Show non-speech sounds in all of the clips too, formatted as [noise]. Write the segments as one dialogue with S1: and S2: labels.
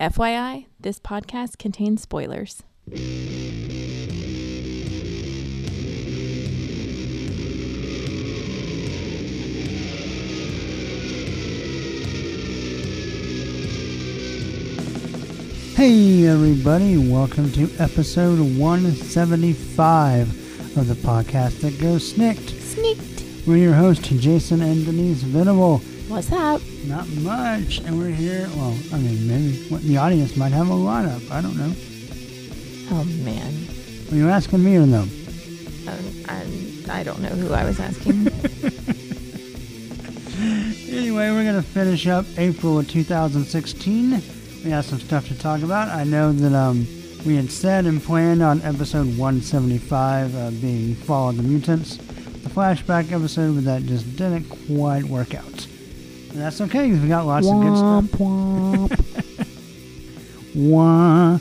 S1: FYI, this podcast contains spoilers.
S2: Hey, everybody, welcome to episode 175 of the podcast that goes SNIKT.
S1: Sneaked.
S2: We're your hosts, Jason and Denise Venable.
S1: What's up?
S2: Not much, and we're here. Well, I mean, maybe what the audience might have a lineup. I don't know.
S1: Oh, man.
S2: Are you asking me or them?
S1: Um, I, I don't know who I was asking. [laughs]
S2: Anyway, we're going to finish up April of 2016. We have some stuff to talk about. I know that um, we had said and planned on episode 175 uh, being Fall of the Mutants, the flashback episode, but that just didn't quite work out. And that's okay because we got lots of good stuff.
S1: womp.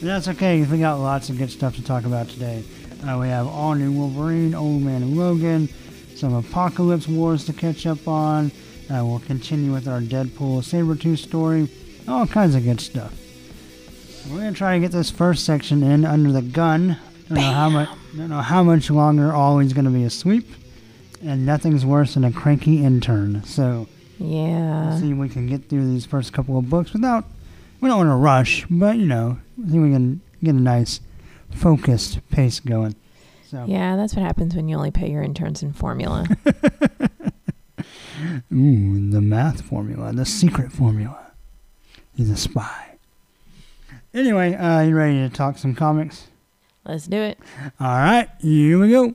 S2: But [laughs] that's okay because we got lots of good stuff to talk about today. Uh, we have all new Wolverine, Old Man and Logan, some Apocalypse Wars to catch up on. Uh, we'll continue with our Deadpool Sabretooth story. All kinds of good stuff. We're gonna try to get this first section in under the gun. Don't know how much. Don't know how much longer. Always gonna be a sweep, and nothing's worse than a cranky intern. So
S1: Yeah.
S2: see if we can get through these first couple of books without we don't want to rush but you know I think we can get a nice focused pace going so
S1: Yeah, that's what happens when you only pay your interns in formula. [laughs]
S2: ooh the math formula the secret formula he's a spy anyway uh you ready to talk some comics
S1: Let's do it.
S2: all right here we go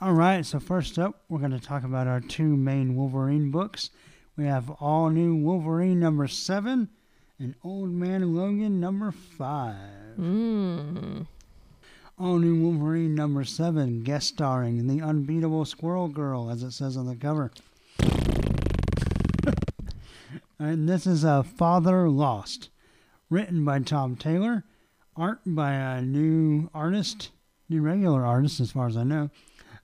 S2: all right so first up we're going to talk about our two main wolverine books we have all new wolverine number seven and old man logan number five
S1: Mmm.
S2: All new Wolverine number seven, guest starring the unbeatable Squirrel Girl, as it says on the cover. [laughs] and this is a Father Lost, written by Tom Taylor, art by a new artist, new regular artist, as far as I know,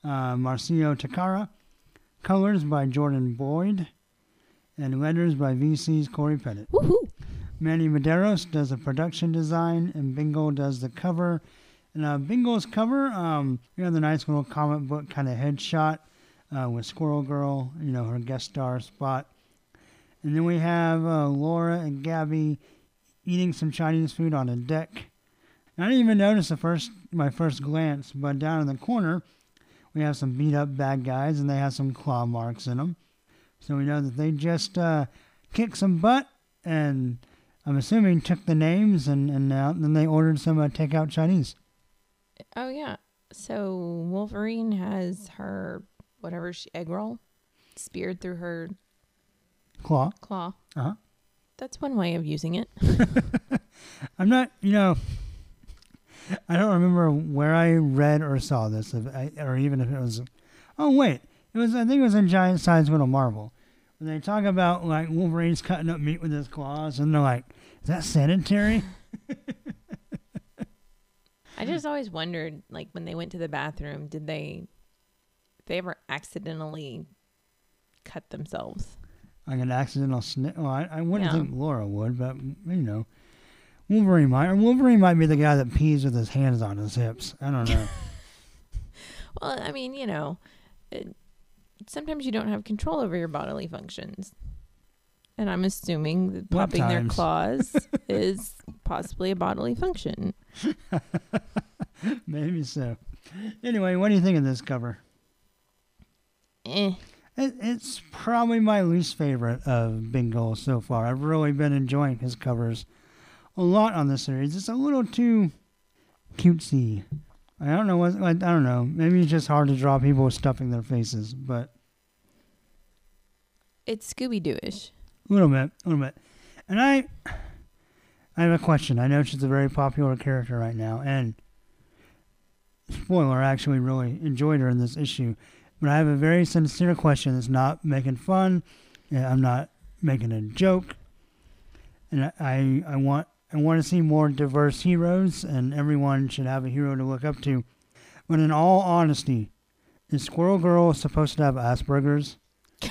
S2: uh, Marcio Takara, colors by Jordan Boyd, and letters by VC's Cory Petit.
S1: Woohoo.
S2: Manny Mederos does the production design, and Bengal does the cover. And uh, Bengal's cover, um, we have the nice little comic book kind of headshot uh, with Squirrel Girl, you know, her guest star spot. And then we have uh, Laura and Gabby eating some Chinese food on a deck. And I didn't even notice the first my first glance, but down in the corner, we have some beat up bad guys, and they have some claw marks in them. So we know that they just uh, kicked some butt and I'm assuming took the names and and then they ordered some uh, takeout Chinese.
S1: Oh, yeah. So Wolverine has her, whatever she, egg roll speared through her
S2: Claw.
S1: claw.
S2: Uh huh.
S1: That's one way of using it. [laughs]
S2: I'm not, you know, I don't remember where I read or saw this, if I, or even if it was. Oh wait, it was. I think it was in Giant Size Little Marvel. When they talk about like Wolverine's cutting up meat with his claws, and they're like, "Is that sanitary?" [laughs]
S1: I just always wondered, like, when they went to the bathroom, did they, if they ever accidentally cut themselves?
S2: like an accidental snip. Well, I, I wouldn't
S1: Yeah.
S2: think Laura would, but you know, Wolverine might. Wolverine might be the guy that pees with his hands on his hips. I don't know. [laughs]
S1: Well, I mean, you know, it, sometimes you don't have control over your bodily functions. And I'm assuming that
S2: What
S1: popping their claws [laughs] is possibly a bodily function. [laughs]
S2: Maybe so. Anyway, what do you think of this cover?
S1: Eh.
S2: It, it's probably my least favorite of Bengal so far. I've really been enjoying his covers a lot on this series. It's a little too cutesy. I don't know what I, I don't know. Maybe it's just hard to draw people stuffing their faces, but
S1: It's Scooby Doo ish.
S2: a little bit, a little bit. And I, I have a question. I know she's a very popular character right now, and spoiler, I actually really enjoyed her in this issue. But I have a very sincere question. It's not making fun. I'm not making a joke. And I, I, I want I want to see more diverse heroes, and everyone should have a hero to look up to. But in all honesty, is Squirrel Girl supposed to have Asperger's? [laughs]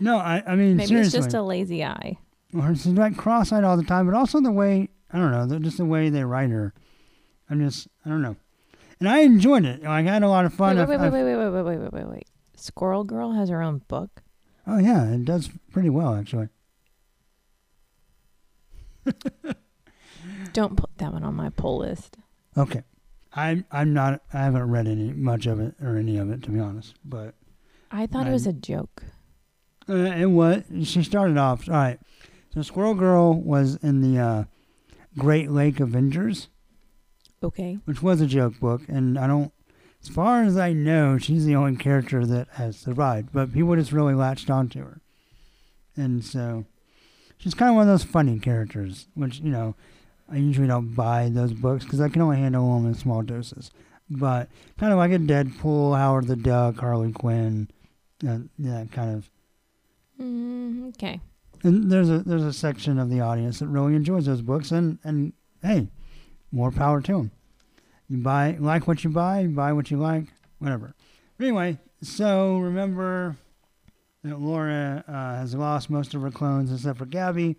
S2: no, I, I mean
S1: Maybe
S2: seriously.
S1: it's just a lazy eye.
S2: or she's like cross-eyed all the time, but also the way I don't know, the- just the way they write her. I'm just I don't know, and I enjoyed it. I had a lot of fun.
S1: Wait, wait,
S2: I've-
S1: wait,
S2: I've-
S1: wait, wait, wait, wait, wait, wait, wait, wait. Squirrel Girl has her own book.
S2: Oh yeah, it does pretty well actually. [laughs]
S1: Don't put that one on my pull list.
S2: Okay, I'm I'm not I haven't read any much of it or any of it to be honest, but
S1: I thought it was a joke.
S2: uh, and what she started off all right. So Squirrel Girl was in the uh, Great Lake Avengers.
S1: Okay.
S2: which was a joke book, and I don't, as far as I know, she's the only character that has survived, but people just really latched onto her. And so she's kind of one of those funny characters, which, you know, I usually don't buy those books because I can only handle them in small doses. But kind of like a Deadpool, Howard the Duck, Harley Quinn, uh, that kind of.
S1: Mm, okay.
S2: And there's a there's a section of the audience that really enjoys those books, and and hey, more power to them. You buy like what you buy, you buy what you like, whatever. Anyway, so remember that Laura uh, has lost most of her clones except for Gabby,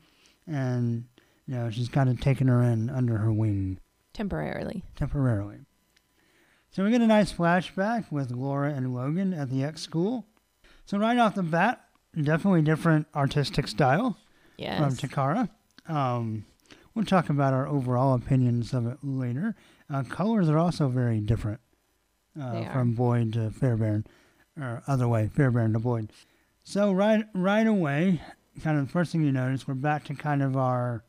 S2: and you know she's kind of taken her in under her wing
S1: Temporarily.
S2: temporarily. So we get a nice flashback with Laura and Logan at the X school. So right off the bat, definitely different artistic style
S1: Yes.
S2: from Takara. Um, we'll talk about our overall opinions of it later. Uh, colors are also very different uh, from Boyd to Fairbairn, or other way, Fairbairn to Boyd. So right right away, kind of the first thing you notice, we're back to kind of our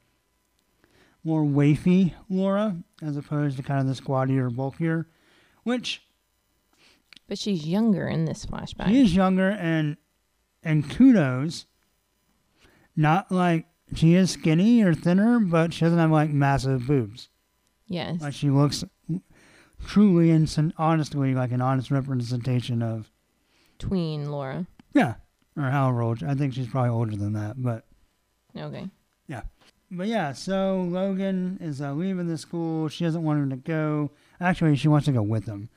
S2: more wafy Laura, as opposed to kind of the squattier, bulkier, which
S1: But she's younger in this flashback.
S2: she is younger and and kudos. Not like she is skinny or thinner, but she doesn't have like massive boobs.
S1: yes.
S2: Like she looks truly and honestly like an honest representation of
S1: Tween Laura.
S2: yeah, or however old. I think she's probably older than that, but
S1: Okay. Yeah.
S2: But yeah. So Logan is uh, leaving the school. She doesn't want him to go. Actually, she wants to go with him.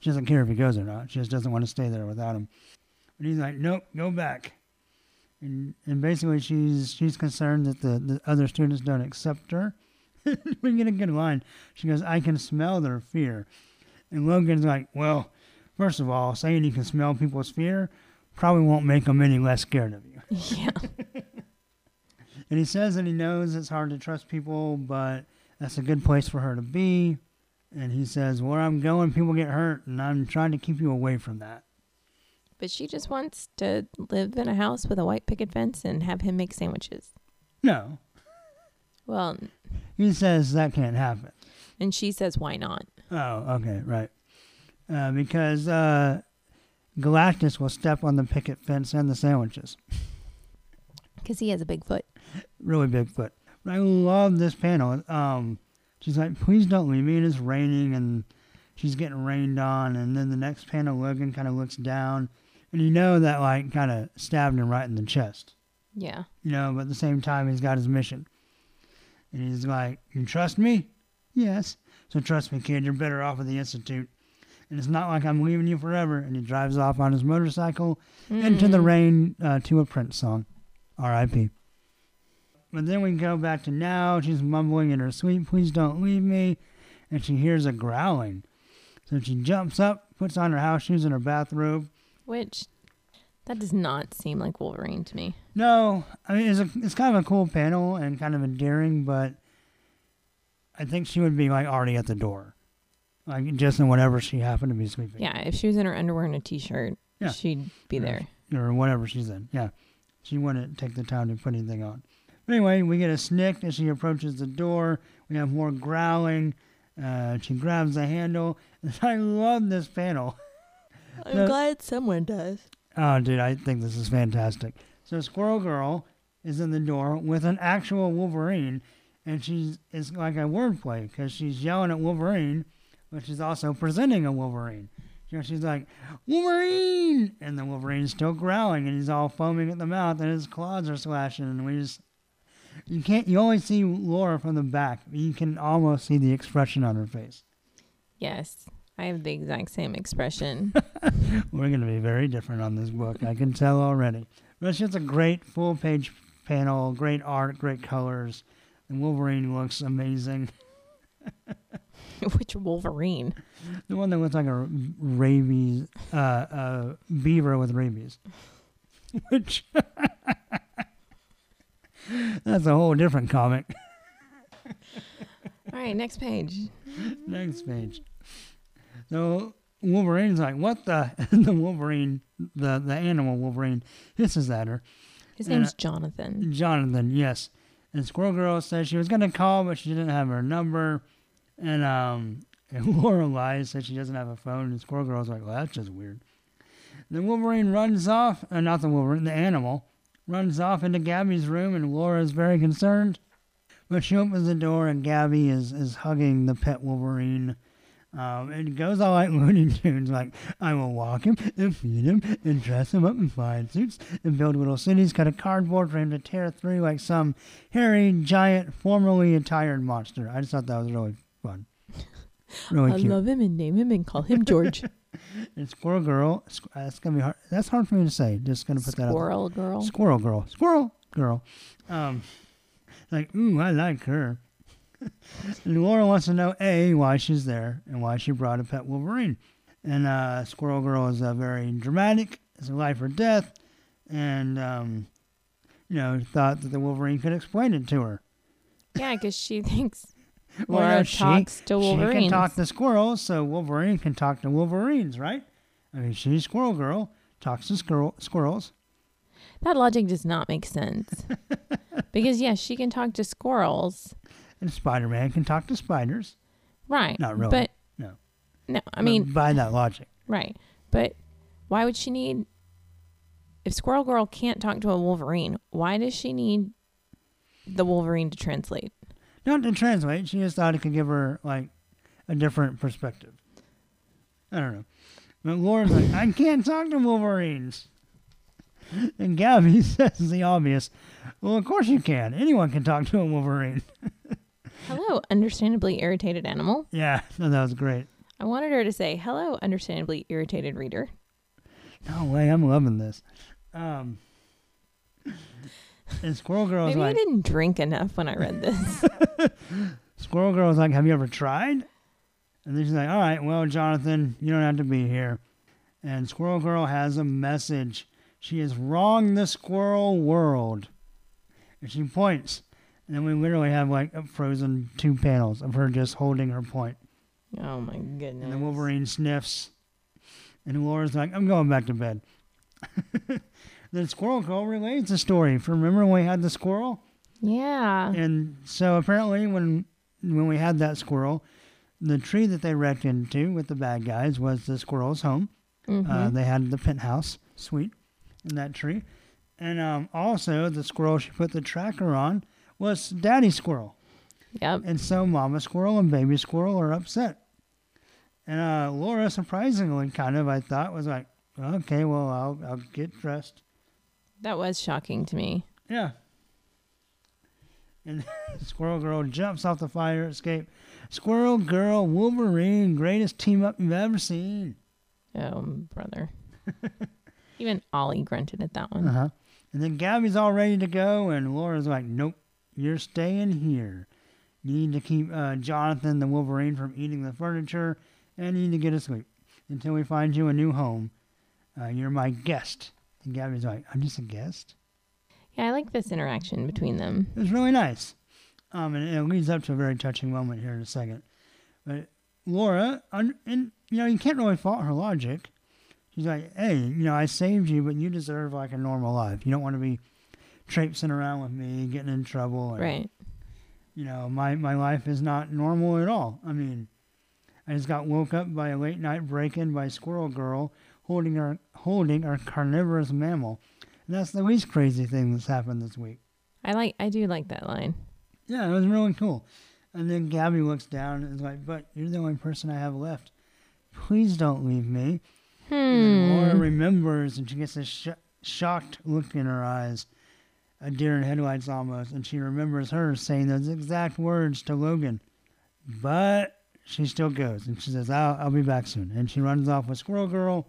S2: She doesn't care if he goes or not. She just doesn't want to stay there without him. But he's like, nope, go back. And and basically, she's she's concerned that the, the other students don't accept her. [laughs] we get a good line. She goes, I can smell their fear. And Logan's like, well, first of all, saying you can smell people's fear probably won't make them any less scared of you. [laughs]
S1: Yeah. [laughs]
S2: And he says that he knows it's hard to trust people, but that's a good place for her to be. And he says, Where I'm going, people get hurt, and I'm trying to keep you away from that.
S1: but she just wants to live in a house with a white picket fence and have him make sandwiches.
S2: No.
S1: Well,
S2: He says that can't happen.
S1: and she says, why not?
S2: Oh, okay, right. Uh, because uh, Galactus will step on the picket fence and the sandwiches.
S1: Because he has a big foot.
S2: Really big foot. But I love this panel. Um, she's like, please don't leave me. And it's raining and she's getting rained on. And then the next panel, Logan kind of looks down. And you know that, like, kind of stabbed him right in the chest.
S1: Yeah.
S2: You know, but at the same time, he's got his mission. And he's like, You trust me? Yes. So trust me, kid, you're better off at the Institute. And it's not like I'm leaving you forever. And he drives off on his motorcycle into the
S1: Mm.
S2: rain uh, to a Prince song. R.I.P. But then we go back to now. She's mumbling in her sleep, please don't leave me. And she hears a growling. So she jumps up, puts on her house shoes and her bathrobe.
S1: Which, that does not seem like Wolverine to me.
S2: No, I mean, it's, a, it's kind of a cool panel and kind of endearing, but I think she would be like already at the door. Like just in whatever she happened to be sleeping.
S1: Yeah, if she was in her underwear and a t-shirt,
S2: Yeah.
S1: she'd be
S2: Yeah.
S1: there.
S2: or whatever she's in. Yeah, she wouldn't take the time to put anything on. But anyway, we get a snick as she approaches the door. We have more growling. Uh, she grabs the handle. [laughs] I love this panel.
S1: I'm glad someone does.
S2: Oh, dude, I think this is fantastic. So Squirrel Girl is in the door with an actual Wolverine, and she's it's like a wordplay because she's yelling at Wolverine, but she's also presenting a Wolverine. You know, she's like Wolverine, and the Wolverine's still growling, and he's all foaming at the mouth, and his claws are slashing, and we just you can't you only see Laura from the back. You can almost see the expression on her face.
S1: Yes, I have the exact same expression. [laughs]
S2: We're going to be very different on this book. I can tell already. But it's just a great full page panel, great art, great colors. And Wolverine looks amazing. [laughs] [laughs]
S1: Which Wolverine?
S2: The one that looks like a rabies, uh, uh, beaver with rabies. [laughs] Which, [laughs] that's a whole different comic.
S1: All right, next page.
S2: Next page. So Wolverine's like, what the? the Wolverine, the, the animal Wolverine, hisses at her.
S1: His
S2: And,
S1: name's
S2: uh,
S1: Jonathan.
S2: Jonathan, yes. And Squirrel Girl said she was going to call, but she didn't have her number. And, um, [laughs] and Laura lies, says she doesn't have a phone. And Squirrel Girl's like, well, that's just weird. Then Wolverine runs off, uh, not the Wolverine, the animal, runs off into Gabby's room, and Laura is very concerned. But she opens the door, and Gabby is, is hugging the pet Wolverine. Um, and it goes all like [laughs] Looney Tunes, like, I will walk him and feed him and dress him up in fine suits and build little cities, cut a cardboard for him to tear through like some hairy, giant, formerly attired monster. I just thought that was really fun. Really
S1: I
S2: cute.
S1: love him and name him and call him George. [laughs]
S2: and Squirrel Girl, squ- that's gonna be hard. That's hard for me to say. Just gonna put that out.
S1: Squirrel girl.
S2: Squirrel Girl, Squirrel Girl. Um, like, ooh, I like her. [laughs] Laura wants to know a why she's there and why she brought a pet Wolverine. And uh, Squirrel Girl is uh, very dramatic. It's a life or death, and um, you know, thought that the Wolverine could explain it to her.
S1: Yeah, because she [laughs] thinks
S2: Well,
S1: Laura
S2: yeah, she-
S1: talks to
S2: She
S1: Wolverine.
S2: can talk to squirrels, so Wolverine can talk to Wolverines, right? I mean, she's Squirrel Girl, talks to squirrel, squirrels.
S1: That logic does not make sense. [laughs] because yes, she can talk to squirrels,
S2: And Spider Man can talk to spiders.
S1: right?
S2: Not really.
S1: But
S2: No.
S1: no, I
S2: But
S1: mean,
S2: by that logic.
S1: right. But why would she need? If Squirrel Girl can't talk to a Wolverine, why does she need the Wolverine to translate?
S2: Not to translate, she just thought it could give her, like, a different perspective. I don't know. But Laura's like, I can't talk to Wolverines. And Gabby [laughs] says the obvious. Well, of course you can. Anyone can talk to a Wolverine. [laughs]
S1: Hello, understandably irritated animal.
S2: Yeah, no, [laughs] that was great.
S1: I wanted her to say, "Hello, understandably irritated reader."
S2: No way, I'm loving this. Um, and Squirrel Girl
S1: Maybe I didn't drink enough when I read this. [laughs]
S2: Squirrel Girl was like, "Have you ever tried?" And then she's like, "All right, well, Jonathan, you don't have to be here." And Squirrel Girl has a message. She has wronged the squirrel world, and she points. And then we literally have like a frozen two panels of her just holding her point.
S1: oh my goodness.
S2: And the Wolverine sniffs. And Laura's like, I'm going back to bed. [laughs] then Squirrel Girl relates the story. Remember when we had the squirrel?
S1: Yeah.
S2: And so apparently when when we had that squirrel, the tree that they wrecked into with the bad guys was the squirrel's home.
S1: Mm-hmm.
S2: Uh, they had the penthouse suite in that tree. And um, also the squirrel she put the tracker on was Daddy Squirrel.
S1: yep.
S2: And so Mama Squirrel and Baby Squirrel are upset. And uh, Laura, surprisingly, kind of, I thought, was like, okay, well, I'll, I'll get dressed.
S1: That was shocking to me.
S2: Yeah. And [laughs] Squirrel Girl jumps off the fire escape. Squirrel Girl, Wolverine, greatest team up you've ever seen.
S1: Oh, brother. [laughs] Even Ollie grunted at that one.
S2: Uh huh. And then Gabby's all ready to go, and Laura's like, nope, you're staying here. You need to keep uh, Jonathan the Wolverine from eating the furniture, and you need to get asleep until we find you a new home. Uh, you're my guest. And Gabby's like, I'm just a guest?
S1: Yeah, I like this interaction between them.
S2: It was really nice. Um, and it leads up to a very touching moment here in a second. But Laura, un- and you know, you can't really fault her logic. She's like, hey, you know, I saved you, but you deserve like a normal life. You don't want to be traipsing around with me, getting in trouble. And,
S1: Right.
S2: You know, my, my life is not normal at all. I mean, I just got woke up by a late night break in by Squirrel Girl holding our holding our carnivorous mammal. And that's the least crazy thing that's happened this week.
S1: I like I do like that line.
S2: Yeah, it was really cool. And then Gabby looks down and is like, But you're the only person I have left. Please don't leave me. And then Laura
S1: Hmm.
S2: remembers and she gets a sh- shocked look in her eyes, a deer in headlights almost. And she remembers her saying those exact words to Logan. But she still goes and she says, I'll, I'll be back soon. And she runs off with Squirrel Girl,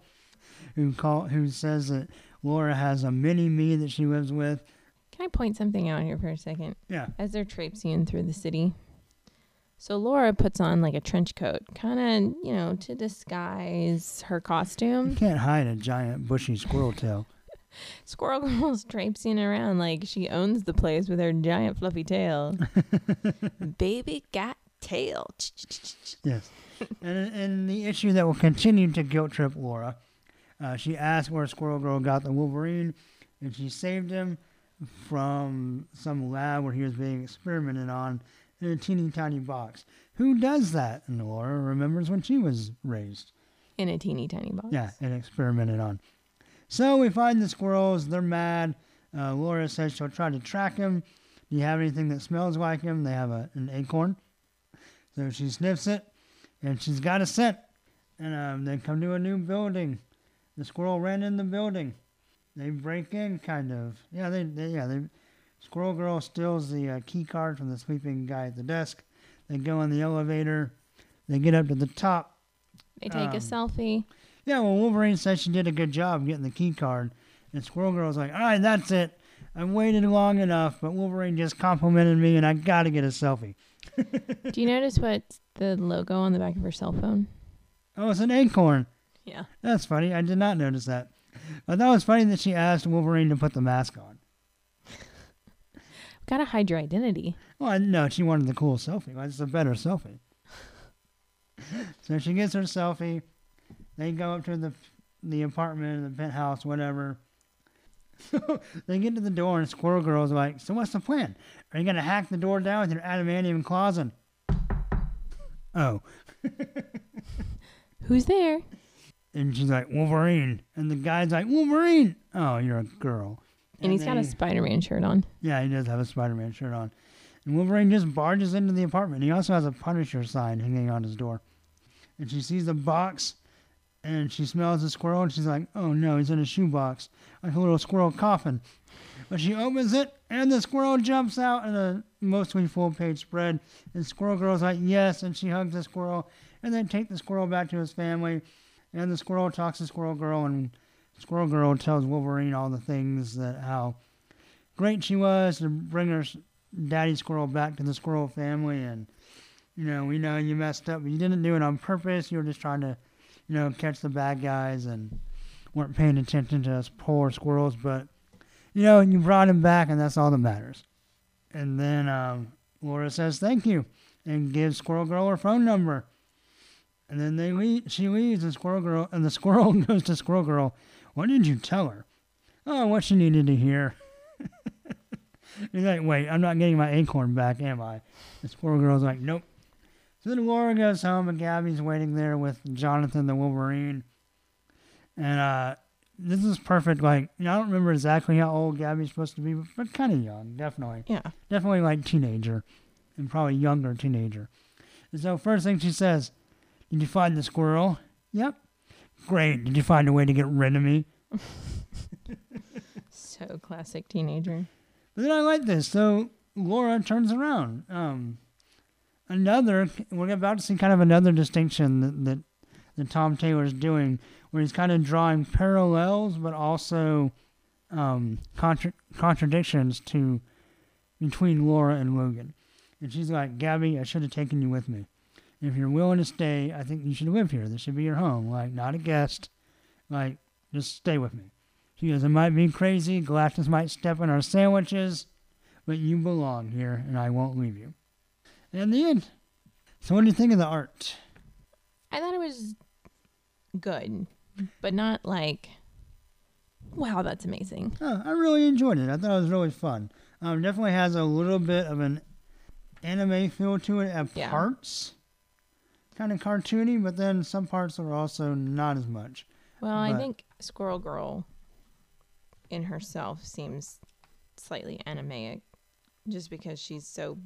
S2: who, call, who says that Laura has a mini me that she lives with.
S1: Can I point something out here for a second?
S2: Yeah.
S1: As they're traipsing through the city. So Laura puts on like a trench coat, kind of, you know, to disguise her costume.
S2: You can't hide a giant bushy squirrel tail. [laughs] [laughs]
S1: Squirrel Girl's traipsing around like she owns the place with her giant fluffy tail. [laughs] Baby got tail.
S2: Yes. and, and the issue that will continue to guilt trip Laura, uh, she asked where Squirrel Girl got the Wolverine, and she saved him from some lab where he was being experimented on in a teeny tiny box. Who does that? And Laura remembers when she was raised.
S1: In a teeny tiny box.
S2: Yeah, and experimented on. So we find the squirrels. They're mad. Uh, Laura says she'll try to track him. Do you have anything that smells like him? They have a, an acorn. So she sniffs it, and she's got a scent. And um, they come to a new building. The squirrel ran in the building. They break in, kind of. Yeah, they, they yeah they. Squirrel girl steals the uh, key card from the sleeping guy at the desk. They go in the elevator. They get up to the top.
S1: They take a
S2: Um,
S1: selfie.
S2: Yeah, well, Wolverine says she did a good job getting the key card. And Squirrel Girl's like, all right, that's it. I waited long enough, but Wolverine just complimented me, and I got to get a selfie. [laughs]
S1: Do you notice what's the logo on the back of her cell phone?
S2: Oh, it's an acorn.
S1: Yeah.
S2: That's funny. I did not notice that. But that was funny that she asked Wolverine to put the mask on. [laughs]
S1: Gotta hide your identity.
S2: Well, no, she wanted the cool selfie. It's a better selfie. [laughs] so she gets her selfie. They go up to the the apartment, the penthouse, whatever. So [laughs] they get to the door, and Squirrel Girl's like, "So what's the plan? Are you gonna hack the door down with your adamantium claws?" And oh,
S1: Who's there?
S2: And she's like, "Wolverine," and the guy's like, "Wolverine." Oh, you're a girl.
S1: And he's got a Spider Man shirt on.
S2: Yeah, he does have a Spider-Man shirt on. And Wolverine just barges into the apartment. He also has a Punisher sign hanging on his door. And she sees the box, and she smells the squirrel, and she's like, "Oh no, he's in a shoebox, like a little squirrel coffin." But she opens it, and the squirrel jumps out in a mostly full-page spread. And Squirrel Girl's like, "Yes," and she hugs the squirrel, and then take the squirrel back to his family. And the squirrel talks to Squirrel Girl, and Squirrel Girl tells Wolverine all the things that how great she was to bring her daddy squirrel back to the squirrel family. And you know we know you messed up but you didn't do it on purpose. You were just trying to you know catch the bad guys and weren't paying attention to us poor squirrels. But you know you brought him back and that's all that matters. And then um, laura says thank you and gives squirrel girl her phone number and then they leave, she leaves the squirrel girl and the squirrel [laughs] goes to squirrel girl what did you tell her oh what she needed to hear [laughs] He's like, wait, I'm not getting my acorn back, am I? The squirrel girl's like, nope. So then Laura goes home, and Gabby's waiting there with Jonathan the Wolverine. And uh, this is perfect. Like, I don't remember exactly how old Gabby's supposed to be, but, but kind of young, definitely.
S1: Yeah.
S2: Definitely like teenager, and probably younger teenager. And so, first thing she says, Did you find the squirrel? Yep. Great. Did you find a way to get rid of me? [laughs]
S1: So classic teenager.
S2: But then I like this. So Laura turns around. Um, another, we're about to see kind of another distinction that, that, that Tom Taylor's doing, where he's kind of drawing parallels, but also um, contra- contradictions to between Laura and Logan. And she's like, Gabby, I should have taken you with me. If you're willing to stay, I think you should live here. This should be your home. Like, not a guest. Like, just stay with me. She goes, It might be crazy. Galactus might step in our sandwiches, but you belong here, and I won't leave you. And the end. So, what do you think of the art?
S1: I thought it was good, but not like, wow, that's amazing.
S2: Oh, I really enjoyed it. I thought it was really fun. Um, definitely has a little bit of an anime feel to it at
S1: Yeah.
S2: parts. Kind of cartoony, but then some parts are also not as much.
S1: Well, I think Squirrel Girl in herself seems slightly animaic just because she's so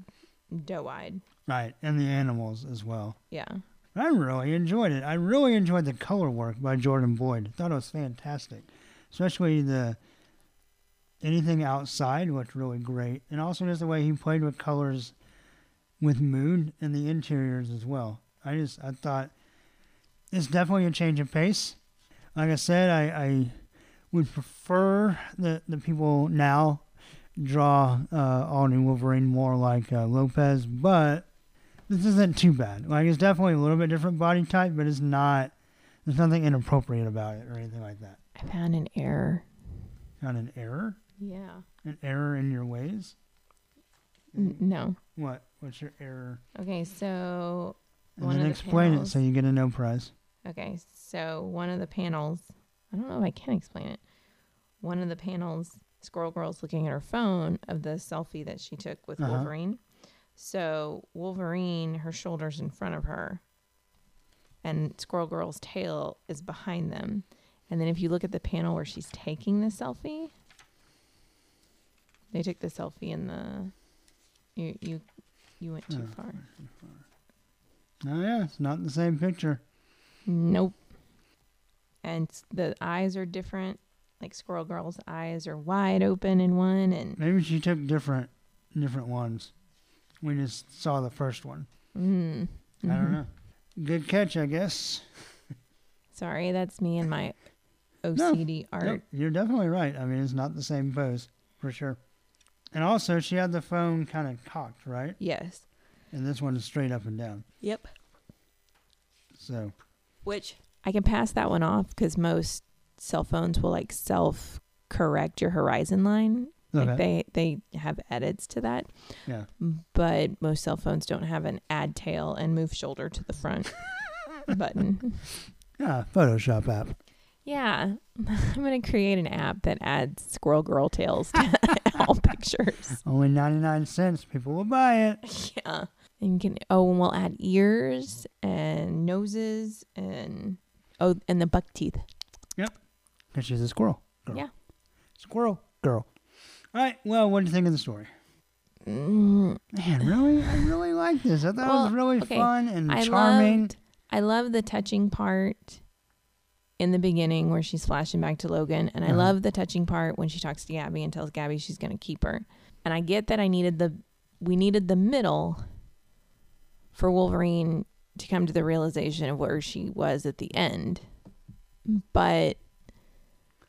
S1: doe eyed.
S2: Right, and the animals as well.
S1: Yeah.
S2: I really enjoyed it. I really enjoyed the color work by Jordan Boyd. I thought it was fantastic, especially the anything outside looked really great, and also just the way he played with colors, with mood and the interiors as well. I just I thought it's definitely a change of pace. Like I said, I, I would prefer that the people now draw uh, all new Wolverine more like uh, Lopez, but this isn't too bad. Like it's definitely a little bit different body type, but it's not. There's nothing inappropriate about it or anything like that.
S1: I found an error.
S2: Not an error.
S1: Yeah.
S2: An error in your ways.
S1: N- no.
S2: What? What's your error?
S1: Okay, so
S2: And then
S1: the
S2: explain
S1: panels-
S2: it so you get a no prize.
S1: okay, so one of the panels, I don't know if I can explain it. One of the panels, Squirrel Girl's looking at her phone of the selfie that she took with
S2: Uh-huh.
S1: Wolverine. So Wolverine, her shoulders in front of her, and Squirrel Girl's tail is behind them. And then if you look at the panel where she's taking the selfie, they took the selfie in the you you you went too
S2: Oh.
S1: far.
S2: Oh yeah, it's not the same picture.
S1: Nope. And the eyes are different. Like Squirrel Girl's eyes are wide open in one, and
S2: Maybe she took different different ones. We just saw the first one.
S1: mm,
S2: I don't
S1: mhm.
S2: know. Good catch, I guess.
S1: Sorry, that's me and my OCD art.
S2: Yep, you're definitely right. I mean, it's not the same pose for sure. And also, she had the phone kind of cocked, right?
S1: Yes.
S2: And this one is straight up and down.
S1: Yep.
S2: So
S1: Which I can pass that one off because most cell phones will like self correct your horizon line. Like they they have edits to that,
S2: yeah.
S1: but most cell phones don't have an add tail and move shoulder to the front [laughs] button.
S2: Yeah, Photoshop app.
S1: Yeah, [laughs] I'm gonna create an app that adds squirrel girl tails to [laughs] all pictures.
S2: Only 99 cents. People will buy it.
S1: Yeah, and you can oh, and we'll add ears and noses and oh, and the buck teeth.
S2: Yep, because she's a squirrel girl.
S1: Yeah.
S2: Squirrel girl. All right. Well, what do you think of the story?
S1: Mm,
S2: Man, really? I really like this. I thought it was really
S1: okay.
S2: fun and
S1: I
S2: charming.
S1: loved, I love the touching part in the beginning where she's flashing back to Logan, and I
S2: Uh-huh.
S1: love the touching part when she talks to Gabby and tells Gabby she's gonna keep her. And I get that I needed the we needed the middle for Wolverine to come to the realization of where she was at the end. But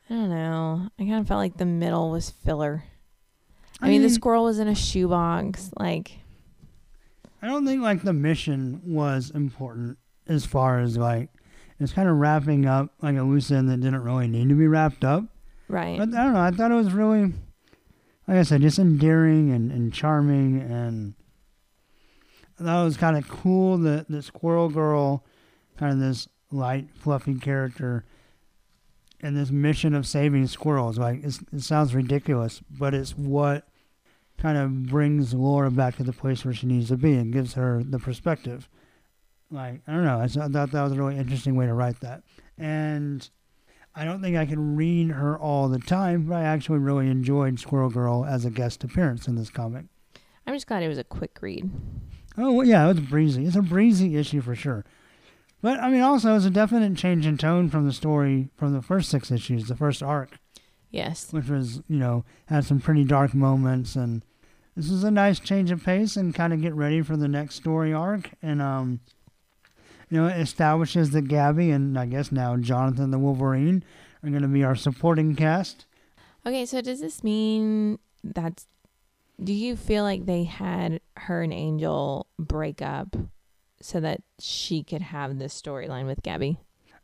S1: I don't know. I kind of felt like the middle was filler. I, mean, the squirrel was in a shoebox. Like,
S2: I don't think like the mission was important as far as like it's kind of wrapping up like a loose end that didn't really need to be wrapped up.
S1: right.
S2: But I don't know. I thought it was really, like I said, just endearing and, and charming, and It was kind of cool that the Squirrel Girl, kind of this light, fluffy character, and this mission of saving squirrels. Like it sounds ridiculous, but it's what kind of brings Laura back to the place where she needs to be and gives her the perspective. Like I don't know. I thought that was a really interesting way to write that, and. I don't think I can read her all the time, but I actually really enjoyed Squirrel Girl as a guest appearance in this comic.
S1: I'm just glad it was a quick read.
S2: Oh, well, yeah, it was breezy. It's a breezy issue for sure. But, I mean, also, it's a definite change in tone from the story from the first six issues, the first arc,
S1: Yes.
S2: which was, you know, had some pretty dark moments. And this is a nice change of pace and kind of get ready for the next story arc. And, um, you know, it establishes that Gabby and I guess now Jonathan the Wolverine are going to be our supporting cast.
S1: Okay, so does this mean that's do you feel like they had her and Angel break up so that she could have this storyline with Gabby?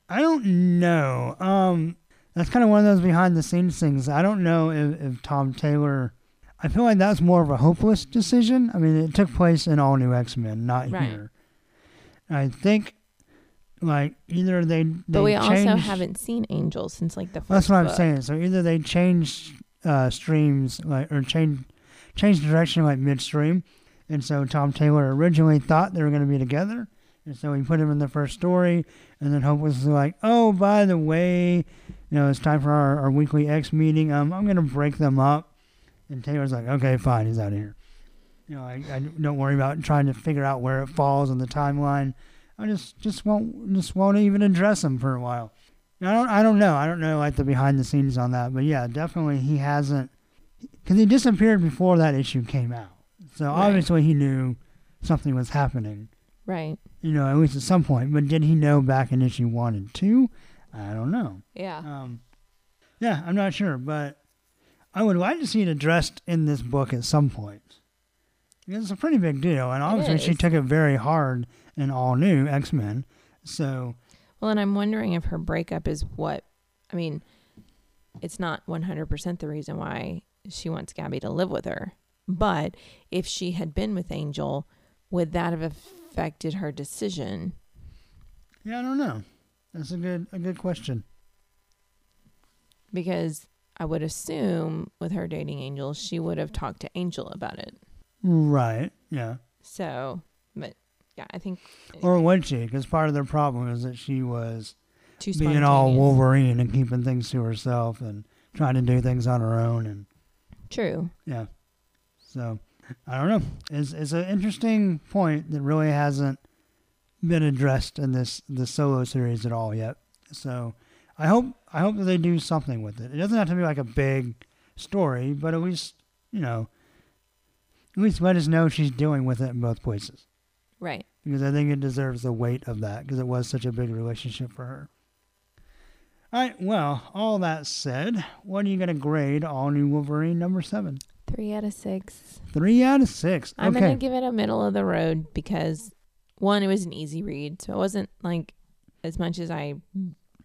S2: I don't know. Um, that's kind of one of those behind the scenes things. I don't know if, if Tom Taylor. I feel like that's more of a hopeless decision. I mean, it took place in All New X Men, not
S1: Right.
S2: here. I think, like either they. they
S1: But we also haven't seen Angel since like the first
S2: That's what I'm saying. So either they changed uh, streams, like or change change direction like midstream, and so Tom Taylor originally thought they were going to be together, and so he put him in the first story, and then Hope was like, "Oh, by the way, you know, it's time for our, our weekly X meeting. Um, I'm going to break them up," and Taylor's like, "Okay, fine, he's out of here." You know, I, I don't worry about trying to figure out where it falls in the timeline. I just just won't just won't even address him for a while. I don't I don't know. I don't know like the behind the scenes on that, but yeah, definitely he hasn't because he disappeared before that issue came out. So
S1: Right.
S2: obviously he knew something was happening.
S1: Right.
S2: You know, at least at some point. But did he know back in issue one and two? I don't know.
S1: Yeah.
S2: Um, yeah, I'm not sure, but I would like to see it addressed in this book at some point. Because it's a pretty big deal, and obviously she took it very hard in all new X Men. So
S1: Well, and I'm wondering if her breakup is what I mean, it's not 100% the reason why she wants Gabby to live with her. But if she had been with Angel, would that have affected her decision?
S2: yeah, I don't know. That's a good a good question.
S1: Because I would assume with her dating Angel, she would have talked to Angel about it.
S2: Right. Yeah.
S1: So, but yeah, I think
S2: Or would she? Because part of their problem is that she was
S1: too
S2: being all. Wolverine and keeping things to herself and trying to do things on her own and
S1: True.
S2: yeah. So I don't know. It's it's an interesting point that really hasn't been addressed in this the solo series at all yet. So I hope I hope that they do something with it. It doesn't have to be like a big story, but at least you know, at least let us know she's dealing with it in both places
S1: Right.
S2: because I think it deserves the weight of that because it was such a big relationship for her. All right, well, all that said, what are you going to grade All New Wolverine number seven?
S1: Three out of six.
S2: Three out of six.
S1: I'm
S2: okay.
S1: gonna give it a middle of the road because one, it was an easy read, so it wasn't like as much as I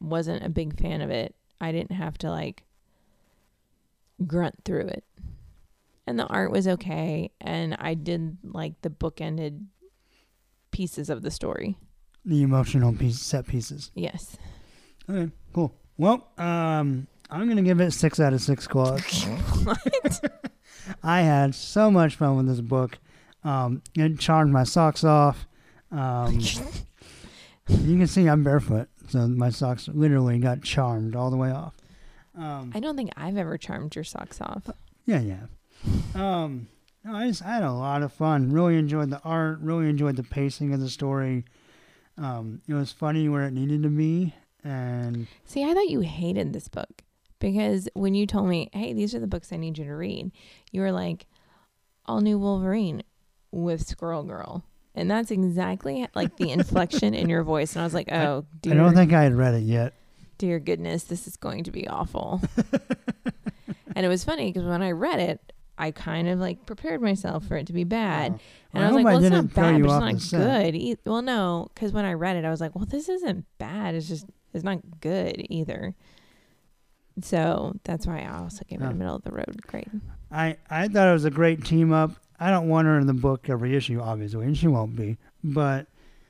S1: wasn't a big fan of it. I didn't have to like grunt through it, and the art was okay, and I did like the bookended pieces of the story.
S2: the emotional piece, set pieces.
S1: Yes,
S2: Okay, cool. Well, um, I'm going to give it six out of six claws. [laughs] [laughs] I had so much fun with this book. Um, it charmed my socks off. Um, [laughs] you can see I'm barefoot, so my socks literally got charmed all the way off. Um,
S1: I don't think I've ever charmed your socks off.
S2: yeah, yeah. Um, no, I just I had a lot of fun. Really enjoyed the art. Really enjoyed the pacing of the story. Um, it was funny where it needed to be, and
S1: See, I thought you hated this book because when you told me, hey, these are the books I need you to read, you were like, all new Wolverine with Squirrel Girl. And that's exactly like the inflection in your voice. And I was like, oh, dear,
S2: I don't think I had read it yet.
S1: dear goodness, this is going to be awful. [laughs] and it was funny because when I read it, I kind of like prepared myself for it to be bad.
S2: Oh.
S1: And
S2: I
S1: I, was like,
S2: I
S1: well, it's
S2: didn't
S1: bad, but it's not good. E- well, no, because when I read it, I was like, well, this isn't bad. It's just, it's not good either. So that's why I also gave it a middle of the road grade.
S2: I, I thought it was a great team up. I don't want her in the book every issue, obviously, and she won't be. But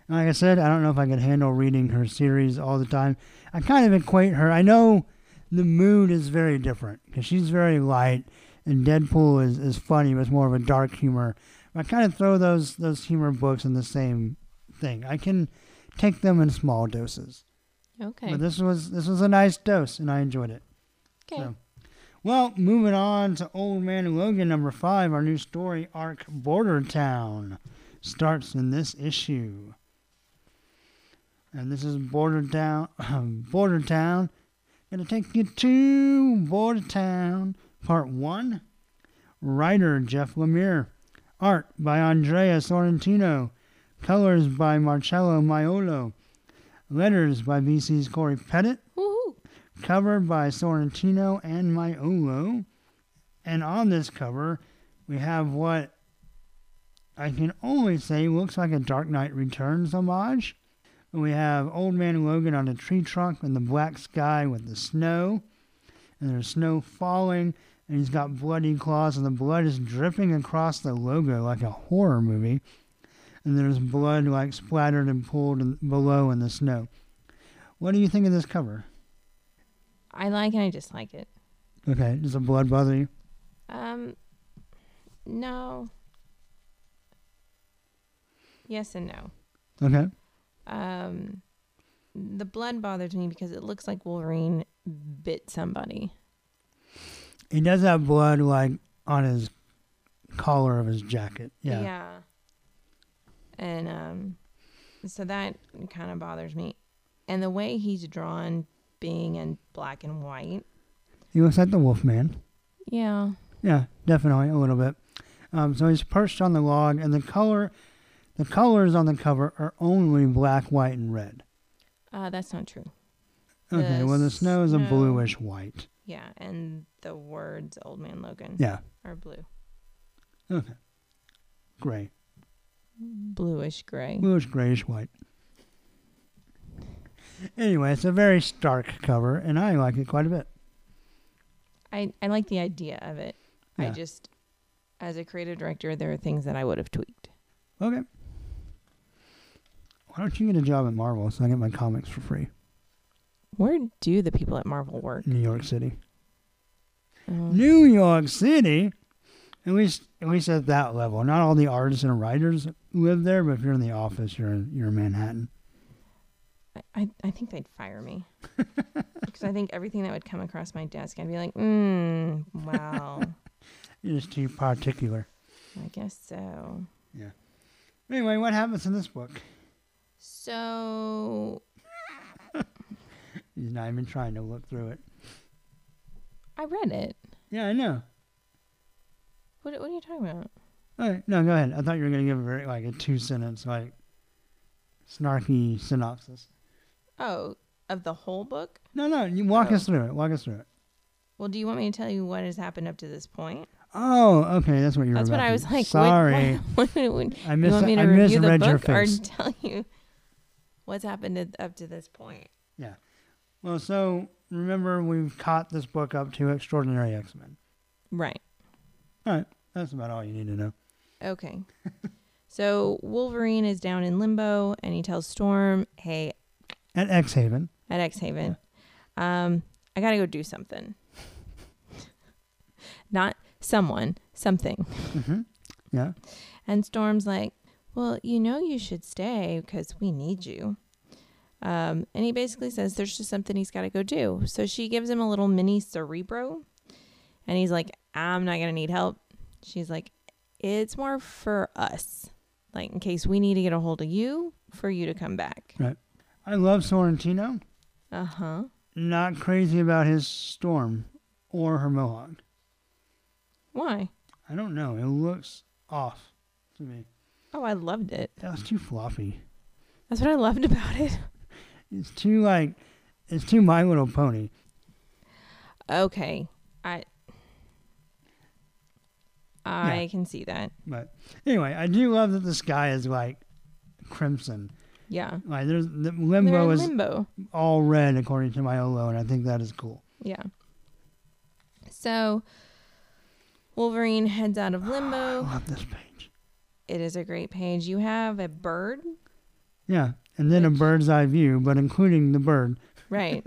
S2: like I said, I don't know if I could handle reading her series all the time. I kind of equate her. I know the mood is very different because she's very light, and Deadpool is, is funny, but it's more of a dark humor. I kind of throw those those humor books in the same thing. I can take them in small doses,
S1: Okay.
S2: but this was this was a nice dose, and I enjoyed it.
S1: okay.
S2: So, well, moving on to Old Man Logan number five, our new story arc, Border Town, starts in this issue. And this is Border Town. [laughs] Border Town. Gonna take you to Border Town, part one. Writer Jeff Lemire. Art by Andrea Sorrentino. Colors by Marcello Maiolo. Letters by VC's Cory Petit
S1: Woohoo.
S2: covered by Sorrentino and Maiolo. And on this cover, we have what I can only say looks like a Dark Knight Returns homage. We have Old Man Logan on a tree trunk in the black sky with the snow. And there's snow falling, and he's got bloody claws, and the blood is dripping across the logo like a horror movie. And there's blood like splattered and pulled in, below in the snow. What do you think of this cover?
S1: I like and I dislike it.
S2: Okay, does the blood bother you?
S1: Um, no. Yes and no.
S2: Okay.
S1: Um, the blood bothers me because it looks like Wolverine bit somebody.
S2: He does have blood like on his collar of his jacket. Yeah. Yeah.
S1: And um, so that kind of bothers me. And the way he's drawn, being in black and white.
S2: He looks like the Wolfman.
S1: Yeah.
S2: Yeah, definitely a little bit. Um, so he's perched on the log, and the color, the colors on the cover are only black, white, and red.
S1: Uh, that's not true.
S2: Okay,
S1: The
S2: well the snow is a bluish white.
S1: Yeah, and the words "Old Man Logan"
S2: Yeah.
S1: are blue,
S2: Okay. Gray.
S1: Bluish gray.
S2: Bluish, grayish, white. Anyway, it's a very stark cover, and I like it quite a bit.
S1: I I like the idea of it. I just, as a creative director, there are things that I would have tweaked.
S2: Okay. Why don't you get a job at Marvel so I get my comics for free?
S1: Where do the people at Marvel work?
S2: New York City.
S1: Um,
S2: New York City. At least, at least at that level. Not all the artists and writers live there, but if you're in the office, you're in, you're in Manhattan.
S1: I, I think they'd fire me [laughs] because I think everything that would come across my desk, I'd be like, mm, wow, [laughs]
S2: You're just too particular.
S1: I guess so. Yeah.
S2: Anyway, what happens in this book?
S1: So [laughs]
S2: He's not even trying to look through it.
S1: I read it.
S2: Yeah, I know.
S1: What what are you talking about?
S2: Right, no, go ahead. I thought you were going to give a very like a two sentence like snarky synopsis.
S1: Oh, of the whole book?
S2: No, no, you walk
S1: Oh.
S2: us through it. Walk us through it.
S1: Well, do you want me to tell you what has happened up to this point?
S2: Oh, okay, that's what you were.
S1: That's what
S2: about
S1: I was like.
S2: Sorry, [laughs]
S1: What, what, what,
S2: I
S1: you
S2: mis-
S1: want me to
S2: I
S1: review the book or [laughs] tell you what's happened at- up to this point? Yeah.
S2: Well, so remember we've caught this book up to Extraordinary X Men.
S1: Right. All right.
S2: That's about all you need to know.
S1: Okay. [laughs] so Wolverine is down in limbo, and he tells Storm, "Hey,
S2: At X Haven,
S1: at X Haven, um, I gotta go do something. [laughs] Not someone, something."
S2: hmm yeah,
S1: And Storm's like, Well, you know, you should stay because we need you. Um, and he basically says there's just something he's got to go do. So she gives him a little mini cerebro. And he's like, I'm not going to need help. She's like, It's more for us. Like, in case we need to get a hold of you for you to come back. Right.
S2: I love Sorrentino.
S1: Uh huh.
S2: Not crazy about his storm or her mohawk.
S1: Why?
S2: I don't know. It looks off to me.
S1: Oh, I loved it.
S2: That was too floppy.
S1: That's what I loved about it.
S2: It's too like, it's too My Little Pony.
S1: Okay. I. I
S2: Yeah.
S1: can see that.
S2: But anyway, I do love that the sky is like crimson.
S1: Yeah.
S2: Like there's the limbo is
S1: limbo.
S2: all red according to Maiolo, and I think that is cool.
S1: Yeah. So Wolverine heads out of [sighs]
S2: I
S1: limbo.
S2: love this page.
S1: it is a great page. You have a bird,
S2: Yeah, and then a bird's eye view, but including the bird. [laughs]
S1: right,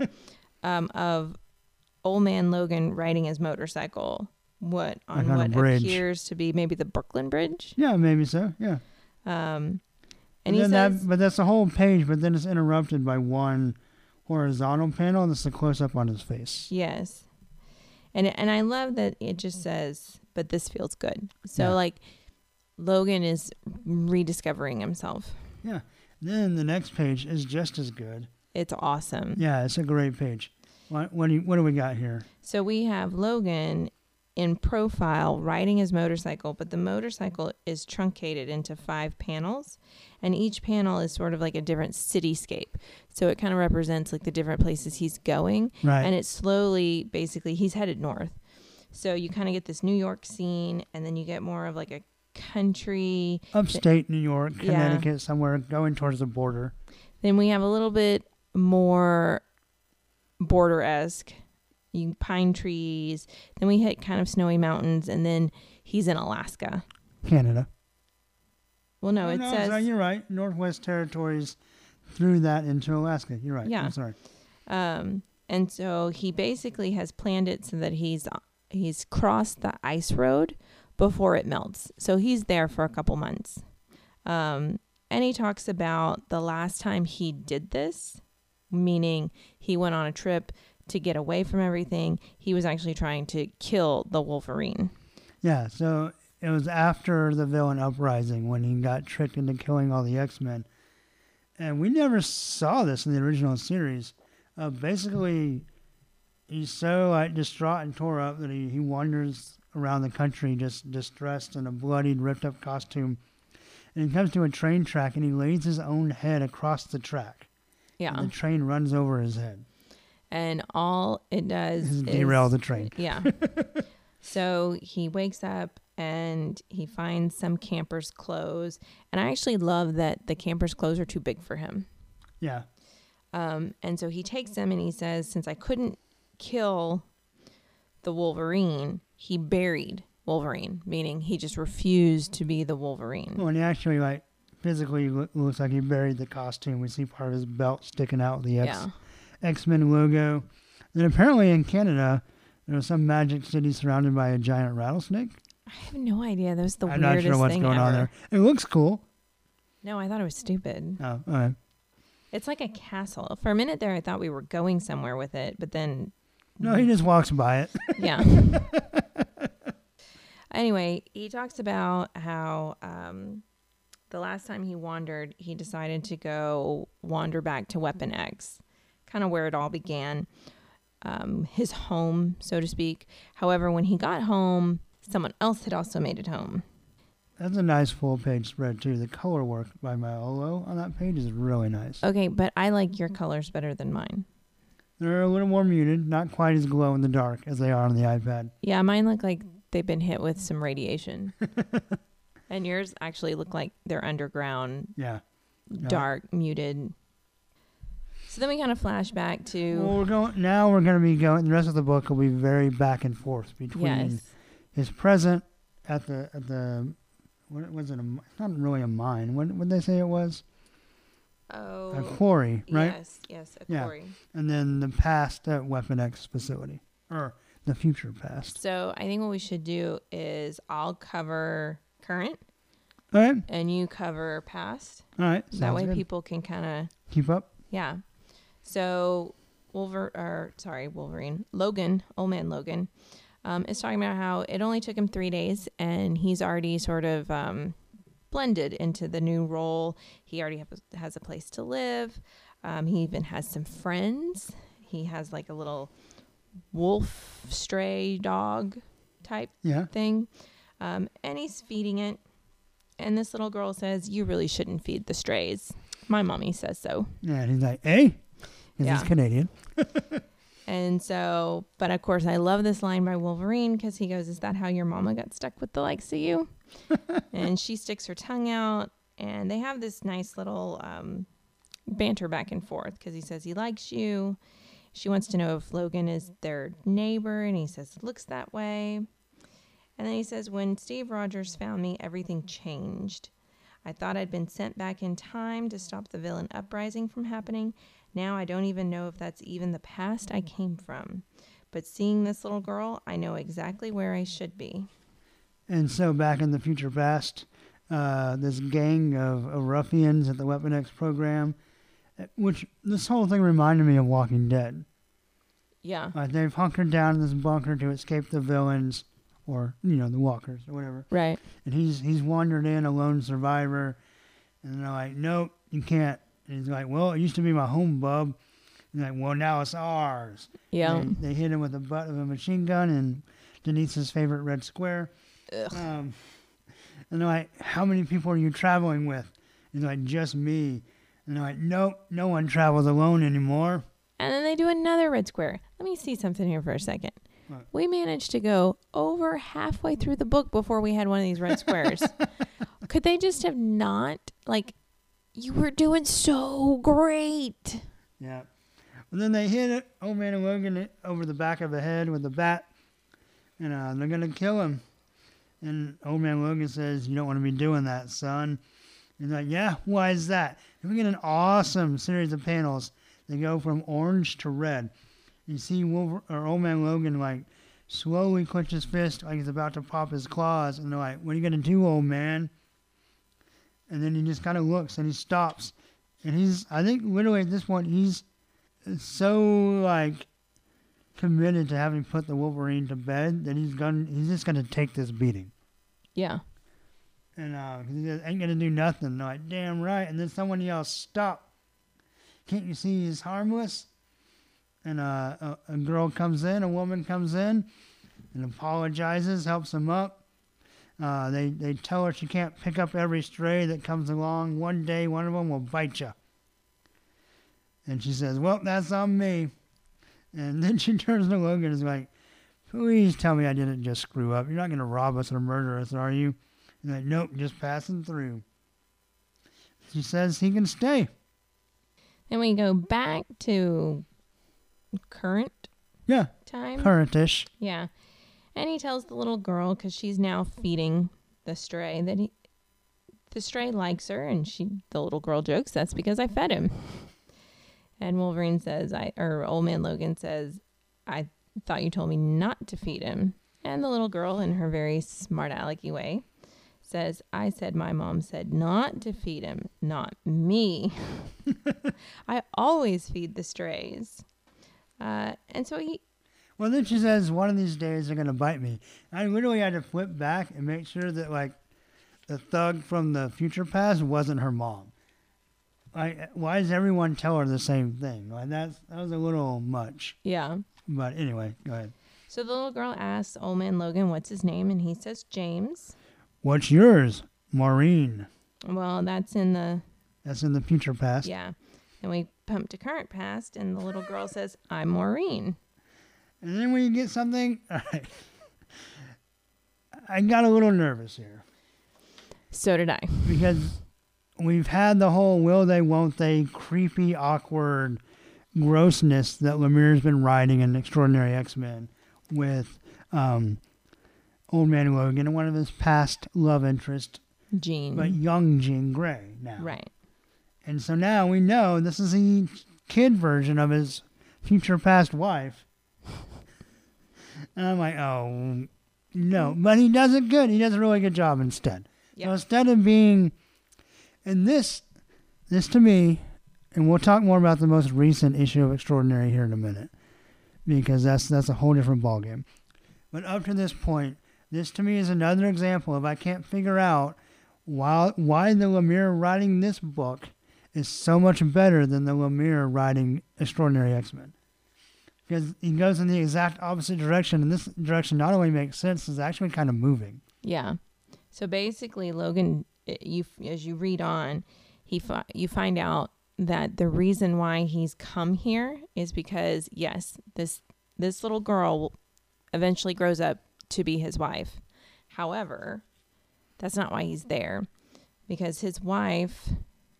S1: um, of old man Logan riding his motorcycle. What on
S2: Like on
S1: what appears to be maybe the Brooklyn Bridge.
S2: Yeah, maybe so. Yeah.
S1: Um, and he
S2: then
S1: says,
S2: that, but that's the whole page. But then it's interrupted by one horizontal panel. and That's a close up on his face.
S1: Yes. And and I love that it just says, but this feels good. So
S2: Yeah.
S1: like Logan is rediscovering himself. Yeah.
S2: Then the next page is just as good.
S1: It's awesome.
S2: Yeah, it's a great page. What what do, you, what do we got here?
S1: So we have Logan in profile riding his motorcycle, but the motorcycle is truncated into five panels, and each panel is sort of like a different cityscape. So it kind of represents like the different places he's going,
S2: Right.
S1: and it's slowly, basically, he's headed north. So you kind of get this New York scene, and then you get more of like a country.
S2: Upstate New York,
S1: Yeah.
S2: Connecticut, somewhere going towards the border.
S1: Then we have a little bit more border esque. You pine trees. Then we hit kind of snowy mountains, and then he's in Alaska.
S2: Canada.
S1: Well, no,
S2: Oh,
S1: it says
S2: so you're right. Northwest Territories through that into Alaska. You're right.
S1: Yeah.
S2: I'm sorry.
S1: Um, and so he basically has planned it so that he's he's crossed the ice road before it melts. So he's there for a couple months. Um, and he talks about the last time he did this, meaning he went on a trip to get away from everything. He was actually trying to kill the Wolverine.
S2: Yeah, so it was after the villain uprising when he got tricked into killing all the X Men. And we never saw this in the original series. Uh, basically, he's so like distraught and tore up that he, he wanders around the country just distressed in a bloodied, ripped up costume. And he comes to a train track and he lays his own head across the track.
S1: Yeah.
S2: And the train runs over his head.
S1: And all it does is
S2: derail the train. [laughs]
S1: Yeah. so he wakes up and he finds some camper's clothes, and I actually love that the camper's clothes are too big for him.
S2: Yeah.
S1: Um, and so he takes them and he says, since I couldn't kill the Wolverine, he buried Wolverine, meaning he just refused to be the Wolverine.
S2: Well, and he actually like physically loo- looks like he buried the costume. We see part of his belt sticking out, the X
S1: Yeah.
S2: X Men logo. And apparently in Canada, there was some magic city surrounded by a giant rattlesnake.
S1: I have no idea. That was the
S2: I'm not sure what's going
S1: ever.
S2: on there. It looks cool.
S1: No, I thought it was stupid.
S2: Oh, all right.
S1: It's like a castle. For a minute there, I thought we were going somewhere with it, but then
S2: No, he just walks by it. [laughs]
S1: yeah. [laughs] anyway, he talks about how um, the last time he wandered, he decided to go wander back to Weapon X, kind of where it all began, um, his home, so to speak. However, when he got home, someone else had also made it home.
S2: That's a nice full page spread too. The color work by Maiolo on that page is really nice.
S1: Okay, but I like your colors better than mine.
S2: They're a little more muted, not quite as glow in the dark as they are on the iPad.
S1: Yeah, mine look like they've been hit with some radiation. [laughs] and yours actually look like they're underground,
S2: Yeah. Yeah.
S1: dark, muted. So then we kind of flash back to
S2: Well, we're going now. We're going to be going. The rest of the book will be very back and forth between
S1: yes,
S2: his present at the at the what was it? A, not really a mine. What would they say it was?
S1: oh,
S2: A quarry, right?
S1: Yes, yes, a
S2: Yeah.
S1: quarry.
S2: And then the past at Weapon X facility, or the future past.
S1: So I think what we should do is I'll cover current
S2: All right,
S1: and you cover past.
S2: all right.
S1: that way
S2: good.
S1: people can kind of
S2: keep up.
S1: Yeah. So Wolver or sorry, Wolverine. Logan, old man Logan, um, is talking about how it only took him three days and he's already sort of um, blended into the new role. He already has a place to live. Um, he even has some friends. He has like a little wolf stray dog type
S2: Yeah.
S1: thing. Um, and he's feeding it. And this little girl says, You really shouldn't feed the strays. My mommy says so.
S2: Yeah. And he's like, hey, 'cause
S1: Yeah.
S2: he's Canadian. [laughs]
S1: And so, but of course, I love this line by Wolverine because he goes, Is that how your mama got stuck with the likes of you? [laughs] and she sticks her tongue out, and they have this nice little um, banter back and forth because he says he likes you. She wants to know if Logan is their neighbor, and he says, Looks that way. And then he says, When Steve Rogers found me, everything changed. I thought I'd been sent back in time to stop the villain uprising from happening. Now I don't even know if that's even the past I came from. But seeing this little girl, I know exactly where I should be.
S2: And so back in the future past, uh, this gang of, of ruffians at the Weapon X program, uh, which this whole thing reminded me of Walking Dead.
S1: Yeah.
S2: Uh, they've hunkered down in this bunker to escape the villains, or you know the walkers or whatever.
S1: Right.
S2: And he's he's wandered in a lone survivor, and they're like, "Nope, you can't." And he's like, "Well, it used to be my home, bub." And they're like, "Well, now it's ours."
S1: Yeah.
S2: They, they hit him with the butt of a machine gun and Denise's favorite red square.
S1: Ugh.
S2: Um, and they're like, "How many people are you traveling with?" And he's like, "Just me." And they're like, "Nope, no one travels alone anymore."
S1: And then they do another red square. Let me see something here for a second.
S2: What?
S1: We managed to go over halfway through the book before we had one of these red squares. [laughs] Could they just have not? Like, you were doing so great.
S2: Yeah. And then they hit it, old man Logan over the back of the head with a bat, and uh, they're gonna kill him. And old man Logan says, "You don't want to be doing that, son." And like, "Yeah, why is that?" And we get an awesome series of panels. They go from orange to red. You see Wolver- or old man Logan like slowly clench his fist like he's about to pop his claws, and they're like, "What are you gonna do, old man?" And then he just kind of looks and he stops, and he's I think literally at this point he's so like committed to having put the Wolverine to bed that he's gonna he's just gonna take this beating.
S1: Yeah.
S2: And uh, he just ain't gonna do nothing. I'm like, damn right. And then someone yells, "Stop! Can't you see he's harmless?" And uh, a, a girl comes in, a woman comes in, and apologizes, helps him up. Uh, they they tell her she can't pick up every stray that comes along. One day, one of them will bite you. And she says, "Well, that's on me." And [laughs] then she turns to Logan and is like, Please tell me I didn't just screw up. You're not going to rob us or murder us, are you? He's like, Nope, just passing through. She says he can stay.
S1: Then we go back to current
S2: Yeah,
S1: time.
S2: currentish.
S1: Yeah. And he tells the little girl because she's now feeding the stray that he the stray likes her and she the little girl jokes that's because I fed him. And Wolverine says I or old man Logan says I thought you told me not to feed him. And the little girl in her very smart alecky way says I said my mom said not to feed him, not me. [laughs] [laughs] I always feed the strays. Uh, and so he
S2: Well, then she says, one of these days they're going to bite me. I literally had to flip back and make sure that, like, the thug from the future past wasn't her mom. Like, why does everyone tell her the same thing? Like, that's, that was a little much.
S1: yeah.
S2: But anyway, go ahead.
S1: So the little girl asks Old Man Logan what's his name, and he says James.
S2: What's yours? Maureen.
S1: Well, that's in the
S2: That's in the future past.
S1: yeah. And we pump to current past, and the little girl says, "I'm Maureen."
S2: And then when you get something, [laughs] all right. I got a little nervous here.
S1: So did I.
S2: because we've had the whole will they won't they creepy awkward grossness that Lemire's been writing in Extraordinary X-Men with um, Old Man Logan and one of his past love interests,
S1: Jean.
S2: but young Jean Grey now.
S1: right.
S2: And so now we know this is the kid version of his future past wife. And I'm like, oh no, but he does it good. He does a really good job instead. So
S1: Yeah.
S2: instead of being, and this, this to me, and we'll talk more about the most recent issue of Extraordinary here in a minute, because that's that's a whole different ballgame. But up to this point, this to me is another example of I can't figure out why why the Lemire writing this book is so much better than the Lemire writing Extraordinary X Men. Because he goes in the exact opposite direction, and this direction not only makes sense, is actually kind of moving.
S1: Yeah. So basically, Logan, eh, you as you read on, he you find out that the reason why he's come here is because yes, this this little girl eventually grows up to be his wife. However, that's not why he's there, because his wife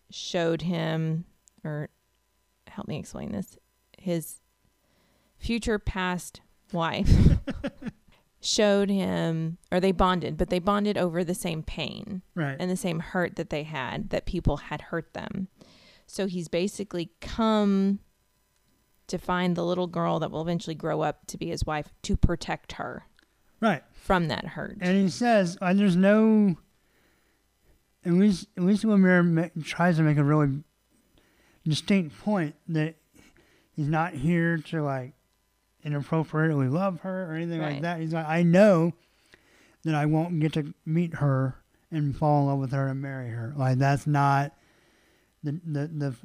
S1: showed him, or help me explain this, his future past wife [laughs] showed him or they bonded but they bonded over the same pain
S2: Right.
S1: and the same hurt that they had that people had hurt them so he's basically come to find the little girl that will eventually grow up to be his wife to protect her
S2: right.
S1: from that hurt
S2: And he says, uh, "There's no." At least, at least ma- tries to make a really distinct point that he's not here to like inappropriately love her or anything like that. He's like, I know that I won't get to meet her and fall in love with her and marry her. Like that's not the the the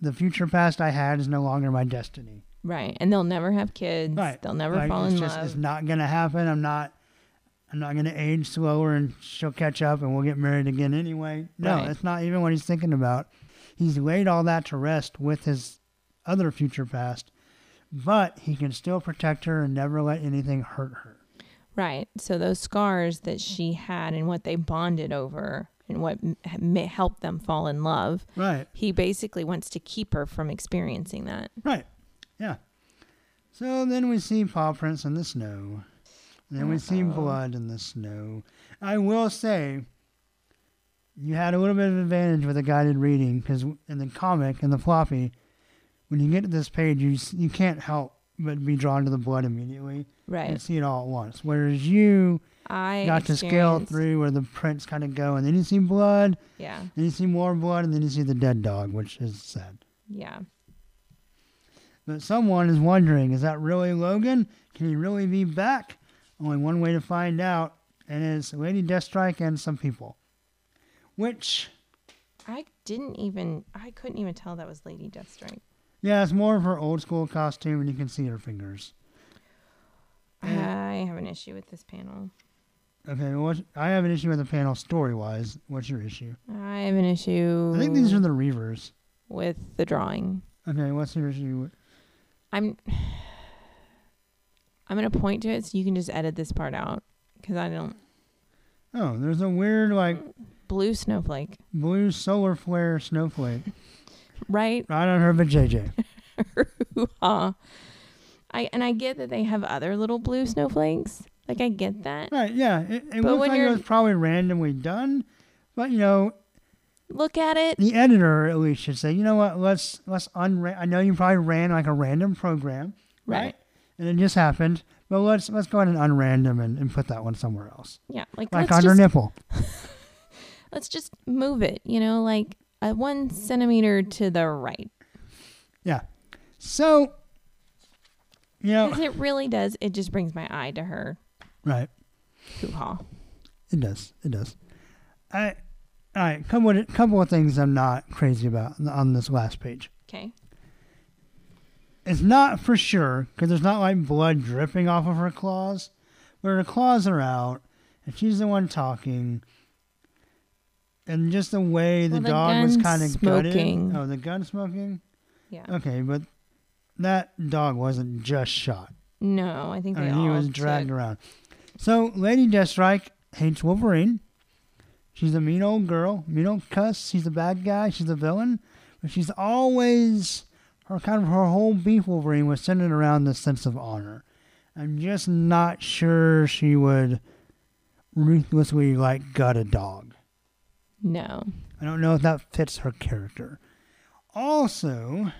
S2: the future past I had is no longer my destiny.
S1: right and they'll never have kids
S2: Right.
S1: they'll never
S2: Like,
S1: fall in
S2: just,
S1: love
S2: It's not gonna happen. I'm not. I'm not gonna age slower, and she'll catch up, and we'll get married again anyway. No,
S1: Right.
S2: that's not even what he's thinking about. He's laid all that to rest with his other future past, but he can still protect her and never let anything hurt her.
S1: Right. So those scars that she had and what they bonded over and what m- may help them fall in love,
S2: Right.
S1: he basically wants to keep her from experiencing that.
S2: Right. Yeah. So then we see paw prints in the snow. Then we see blood in the snow. I will say, you had a little bit of advantage with the guided reading because in the comic, in the floppy, when you get to this page, you you can't help but be drawn to the blood immediately
S1: Right.
S2: and see it all at once. Whereas you
S1: I
S2: got to scale through where the prints kind of go, and then you see blood,
S1: Yeah.
S2: then you see more blood, and then you see the dead dog, which is sad.
S1: Yeah.
S2: But someone is wondering, is that really Logan? Can he really be back? Only one way to find out, and it's Lady Deathstrike and some people. Which,
S1: I didn't even I couldn't even tell that was Lady Deathstrike.
S2: Yeah, it's more of her old school costume, and you can see her fingers.
S1: I have an issue with this panel.
S2: Okay, well, what's, I have an issue with the panel story wise. What's your issue?
S1: I have an issue
S2: I think these are the Reavers.
S1: with the drawing.
S2: Okay, what's your issue? with-
S1: I'm I'm gonna point to it so you can just edit this part out because I don't.
S2: Oh, there's a weird like
S1: Blue snowflake,
S2: blue solar flare snowflake
S1: right?
S2: right on her vajayjay. [laughs]
S1: Hoo-ha. I and I get that they have other little blue snowflakes. Like I get that.
S2: Right, yeah. It, it
S1: But
S2: looks
S1: when
S2: like it was probably randomly done, but you know,
S1: Look at it.
S2: the editor at least should say, you know what, let's let's unra- I know you probably ran like a random program, right?
S1: Right.
S2: And it just happened, but let's let's go ahead and unrandom and, and put that one somewhere else,
S1: Yeah, like,
S2: like on her nipple. [laughs]
S1: let's just move it. You know, like a one centimeter to the right. Yeah.
S2: So, you know,
S1: 'Cause it really does. It just brings my eye to her
S2: right?
S1: hoo ha.
S2: It does. It does. I, all right. Couple of, couple of things I'm not crazy about on this last page.
S1: Okay.
S2: It's not for sure because there's not like blood dripping off of her claws, but her claws are out, and she's the one talking. And just the way the
S1: Well, the
S2: dog was kind of gutted.
S1: smoking.
S2: Oh, the gun smoking.
S1: Yeah.
S2: Okay, but that dog wasn't just shot.
S1: No, I think
S2: I mean, he was
S1: took-
S2: dragged around. So Lady Deathstrike hates Wolverine. She's a mean old girl, mean old cuss. She's a bad guy. She's a villain, but she's always her kind of her whole beef Wolverine was centered around the sense of honor. I'm just not sure she would ruthlessly like gut a dog.
S1: No.
S2: I don't know if that fits her character. Also,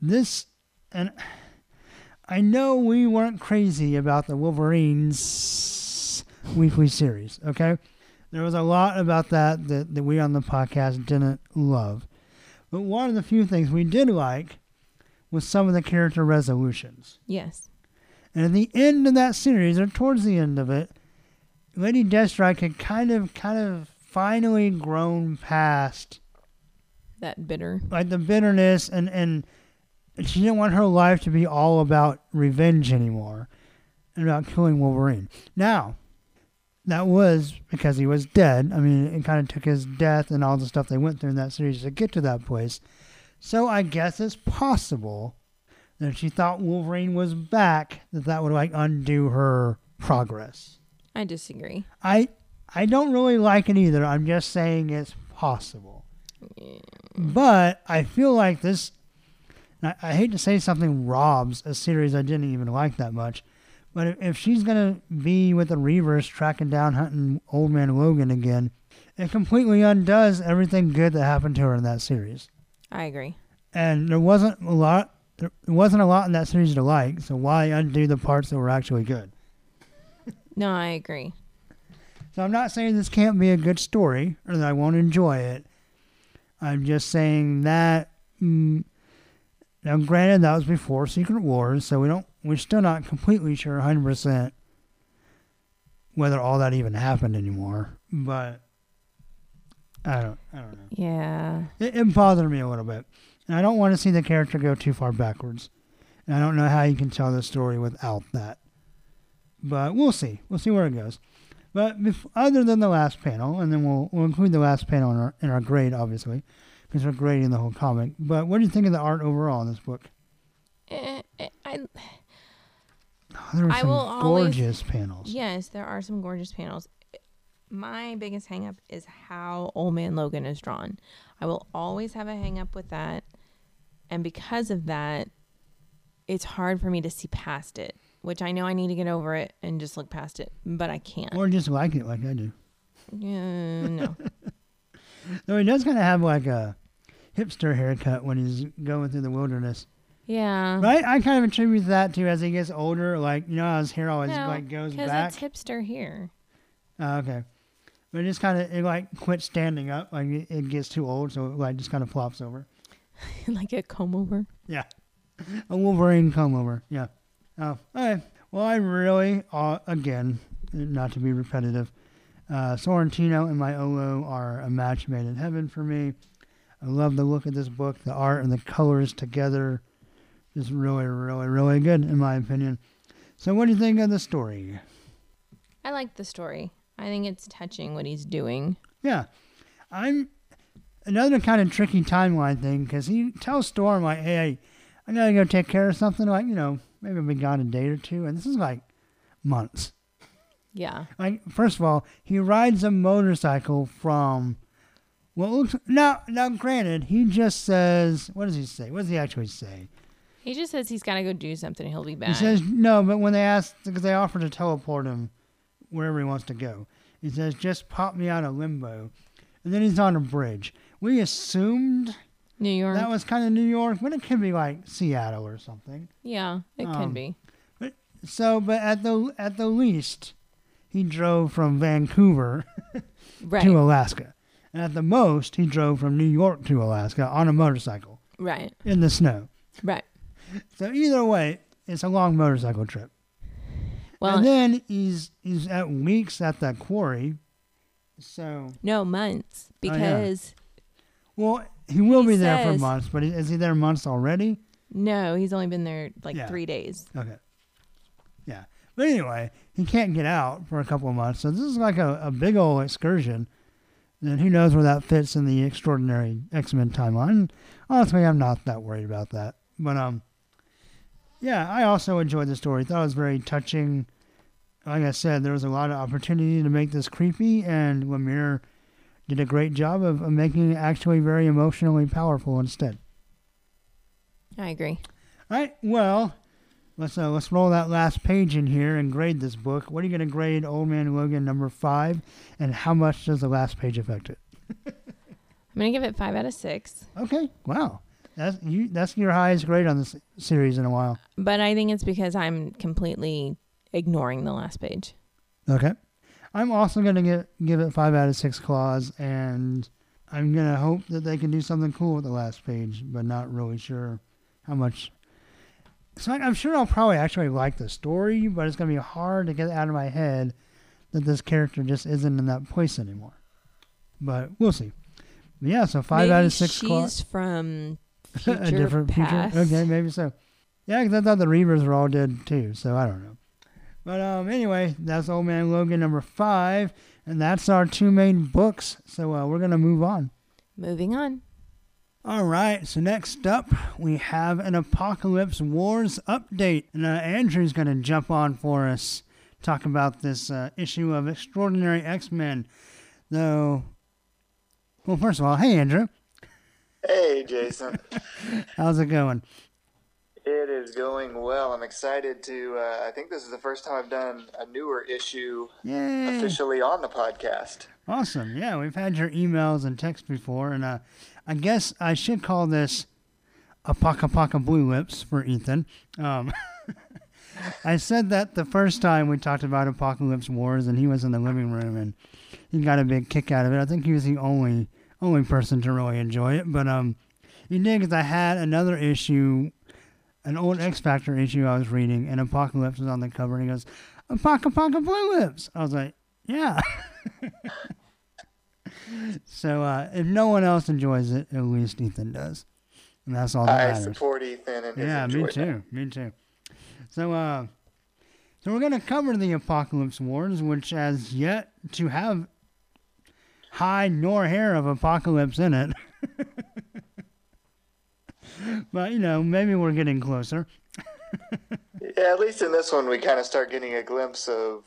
S2: this, and I know we weren't crazy about the Wolverines weekly series, okay? There was a lot about that that, that we on the podcast didn't love. But one of the few things we did like was some of the character resolutions.
S1: Yes.
S2: And at the end of that series, or towards the end of it, Lady Deathstrike had kind of, kind of finally grown past
S1: That bitter.
S2: like the bitterness, and and she didn't want her life to be all about revenge anymore, and about killing Wolverine. Now, that was because he was dead. I mean, it kind of took his death and all the stuff they went through in that series to get to that place. So I guess it's possible that if she thought Wolverine was back, that that would like undo her progress.
S1: I disagree.
S2: I I don't really like it either. I'm just saying it's possible. But I feel like this. I, I hate to say something robs a series I didn't even like that much, but if, if she's gonna be with the Reavers tracking down hunting Old Man Logan again, it completely undoes everything good that happened to her in that series.
S1: I agree.
S2: And there wasn't a lot. There wasn't a lot in that series to like. So why undo the parts that were actually good?
S1: No, I agree.
S2: So I'm not saying this can't be a good story or that I won't enjoy it. I'm just saying that. Mm, now, granted, that was before Secret Wars, so we don't. We're still not completely sure 100 percent whether all that even happened anymore. But I don't. I don't know.
S1: Yeah.
S2: It, it bothered me a little bit, and I don't want to see the character go too far backwards. And I don't know how you can tell the story without that. But we'll see. We'll see where it goes. But other than the last panel, and then we'll we'll include the last panel in our in our grade, obviously, because we're grading the whole comic. But what do you think of the art overall in this book?
S1: Eh, I,
S2: Oh, [sighs] there were
S1: I
S2: some
S1: will always-
S2: gorgeous panels.
S1: yes, there are some gorgeous panels. My biggest hang up is how Old Man Logan is drawn. I will always have a hang up with that. And because of that, it's hard for me to see past it, which I know I need to get over it and just look past it, but I can't.
S2: Or just like it like I do.
S1: Yeah, no. [laughs]
S2: Though he does kind of have like a hipster haircut when he's going through the wilderness.
S1: Yeah.
S2: Right? I kind of attribute that to as he gets older, like you know, how his hair always
S1: No,
S2: like goes
S1: Because
S2: back.
S1: it's hipster here.
S2: Oh, okay. But it just kind of it like quits standing up, like it, it gets too old, so it like just kind of flops over. [laughs]
S1: like a comb over. Yeah.
S2: A Wolverine comb over, yeah. Oh, okay. Well, I really, uh, again, not to be repetitive, uh, Sorrentino and Maiolo are a match made in heaven for me. I love the look of this book, the art and the colors together. Just really, really, really good, in my opinion. So, what do you think of the story?
S1: I like the story. I think it's touching what he's doing.
S2: Yeah, I'm another kind of tricky timeline thing because he tells Storm like, "Hey, I gotta go take care of something like you know maybe I've been gone a day or two, and this is like months.
S1: Yeah.
S2: Like first of all, he rides a motorcycle from. Well, looks now. Now, granted, he just says, "What does he say? What does he actually say?"
S1: He just says he's got to go do something. And he'll be back.
S2: He says no, but when they ask, because they offer to teleport him wherever he wants to go, he says, "Just pop me out of limbo," and then he's on a bridge. We assumed
S1: New York.
S2: that was kind of New York, but it could be like Seattle or something.
S1: yeah, it
S2: Um,
S1: could be.
S2: But, So, but at the at the least, he drove from Vancouver [laughs]
S1: Right.
S2: to Alaska, and at the most, he drove from New York to Alaska on a motorcycle
S1: right.
S2: in the snow.
S1: Right.
S2: So either way, it's a long motorcycle trip.
S1: Well,
S2: and then he's he's at weeks at that quarry. So
S1: no months
S2: Oh, yeah.
S1: because
S2: well, he will
S1: He
S2: be there for
S1: says-
S2: months, but is he there months already?
S1: no, he's only been there like
S2: Yeah.
S1: three days.
S2: Okay. Yeah. But anyway, he can't get out for a couple of months. So this is like a, a big old excursion. And who knows where that fits in the extraordinary X Men timeline. Honestly, I'm not that worried about that. But um yeah, I also enjoyed the story. Thought it was very touching. Like I said, there was a lot of opportunity to make this creepy and Lemire did a great job of, of making it actually very emotionally powerful instead.
S1: I agree.
S2: All right. Well, let's uh, let's roll that last page in here and grade this book. What are you going to grade Old Man Logan number five, and how much does the last page affect it? [laughs]
S1: I'm gonna give it five out of six,
S2: Okay. Wow. That's you. That's your highest grade on this series in a while.
S1: but I think it's because I'm completely ignoring the last page.
S2: Okay. I'm also going to give give it five out of six claws, and I'm going to hope that they can do something cool with the last page, but not really sure how much. So I'm sure I'll probably actually like the story, but it's going to be hard to get out of my head that this character just isn't in that place anymore. But we'll see. Yeah, so five out of six
S1: She's
S2: claws.
S1: from [laughs]
S2: a different
S1: past.
S2: future. Okay, maybe so. Yeah, because I thought the Reavers were all dead too, so I don't know. But um, anyway, that's Old Man Logan number five, and that's our two main books. So uh, we're gonna move on.
S1: Moving on.
S2: All right. So next up, we have an Apocalypse Wars update, and uh, Andrew's gonna jump on for us, talk about this uh, issue of Extraordinary X Men. Though, well, first of all, hey Andrew,
S3: Hey, Jason. [laughs]
S2: how's it going?
S3: It is going well. I'm excited to. Uh, I think this is the first time I've done a newer issue
S2: Yay!
S3: officially on the podcast.
S2: Awesome. Yeah, we've had your emails and texts before, and uh, I guess I should call this Apaka Paka Blue Lips for Ethan. Um, [laughs] I said that the first time we talked about Apocalypse Wars, and he was in the living room, and he got a big kick out of it. I think he was the only only person to really enjoy it, but um, he did because I had another issue, an old X Factor issue I was reading, and Apocalypse was on the cover, and he goes, Paka Blue Lips. I was like, yeah. [laughs] So uh, if no one else enjoys it, at least Ethan does, and that's all that
S3: I
S2: matters.
S3: support Ethan and his
S2: Yeah, me too. Me too. So uh, so we're gonna cover the Apocalypse Wars, which has yet to have hide nor hair of Apocalypse in it. [laughs] but you know, maybe we're getting closer. [laughs]
S3: Yeah, at least in this one, we kind of start getting a glimpse of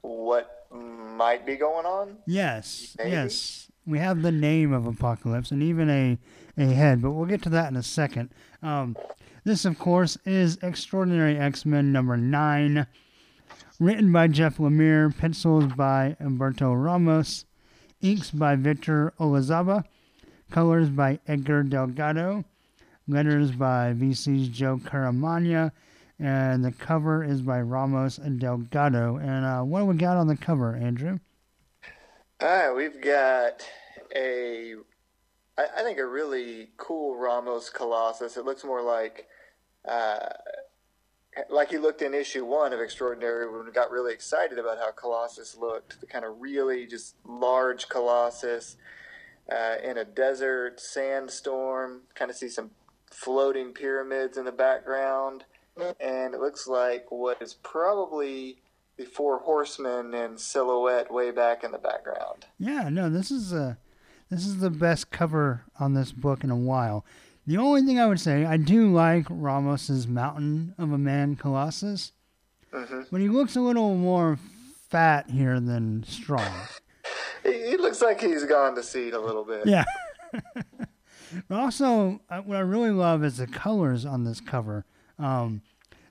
S3: what might be going on.
S2: Yes,
S3: Maybe?
S2: yes. We have the name of Apocalypse and even a, a head, but we'll get to that in a second. Um, this, of course, is Extraordinary X Men number nine, written by Jeff Lemire, pencils by Humberto Ramos, inks by Victor Olazaba, colors by Edgar Delgado, letters by VC's Joe Caramagna, and the cover is by Ramos Delgado. And uh, what do we got on the cover, Andrew?
S3: All right, we've got a, I, I think a really cool Ramos Colossus. It looks more like, uh, like he looked in issue one of Extraordinary when we got really excited about how Colossus looked. The kind of really just large Colossus uh, in a desert sandstorm. Kind of see some floating pyramids in the background, and it looks like what is probably the four horsemen in silhouette way back in the background.
S2: Yeah, no, this is uh this is the best cover on this book in a while. The only thing I would say, I do like Ramos's Mountain of a Man Colossus,
S3: hmm
S2: but he looks a little more fat here than strong. [laughs]
S3: He, he looks like he's gone to seed a little bit.
S2: Yeah. [laughs] but also, what I really love is the colors on this cover. Um,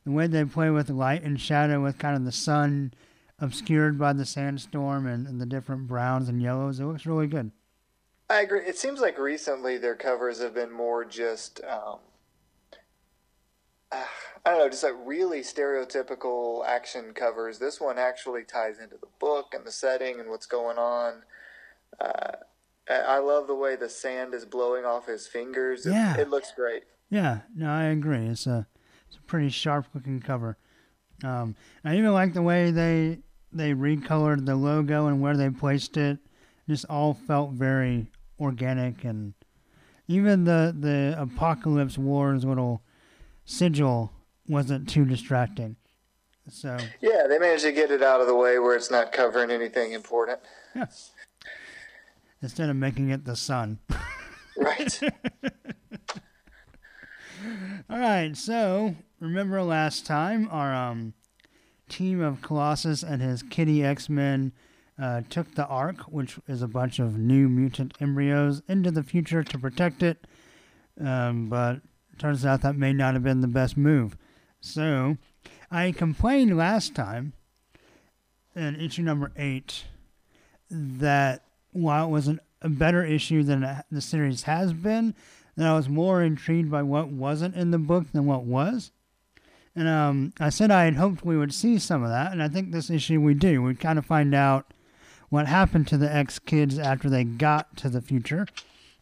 S2: the way they play with light and shadow, with kind of the sun obscured by the sandstorm and, and the different browns and yellows. It looks really good.
S3: I agree. It seems like recently their covers have been more just, um, uh, I don't know, just like really stereotypical action covers. This one actually ties into the book and the setting and what's going on. Uh, I love the way the sand is blowing off his fingers. It,
S2: Yeah.
S3: it looks great.
S2: Yeah, no, I agree. It's a it's a pretty sharp looking cover. Um, I even like the way they they recolored the logo and where they placed it. Just all felt very organic, and even the the Apocalypse Wars little sigil wasn't too distracting. So
S3: Yeah, they managed to get it out of the way where it's not covering anything important.
S2: Instead of making it the sun. [laughs]
S3: Right. [laughs]
S2: All right, so remember last time our um, team of Colossus and his kitty X Men uh, took the Ark, which is a bunch of new mutant embryos, into the future to protect it. Um, but turns out that may not have been the best move. So I complained last time in issue number eight that while it was an, a better issue than the series has been, that I was more intrigued by what wasn't in the book than what was. And um, I said I had hoped we would see some of that, and I think this issue we do. We kind of find out what happened to the X kids after they got to the future.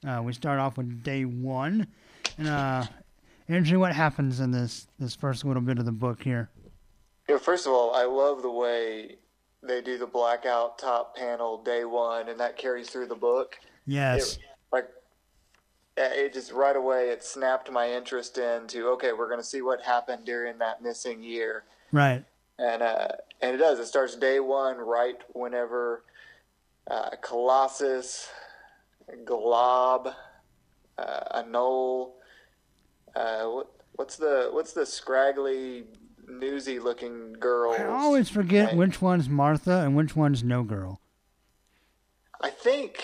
S2: Uh, we start off with day one, and uh, Andrew, what happens in this this first little bit of the book here?
S3: Know, first of all, I love the way they do the blackout top panel day one, and that carries through the book.
S2: Yes,
S3: It, like, it just right away it snapped my interest into okay, we're going to see what happened during that missing year,
S2: right.
S3: and uh, and it does. It starts day one, right whenever uh, Colossus, Glob, uh, Anole, uh, what what's the what's the scraggly, newsy looking girl?
S2: I always forget which one's Martha and which one's No Girl.
S3: I think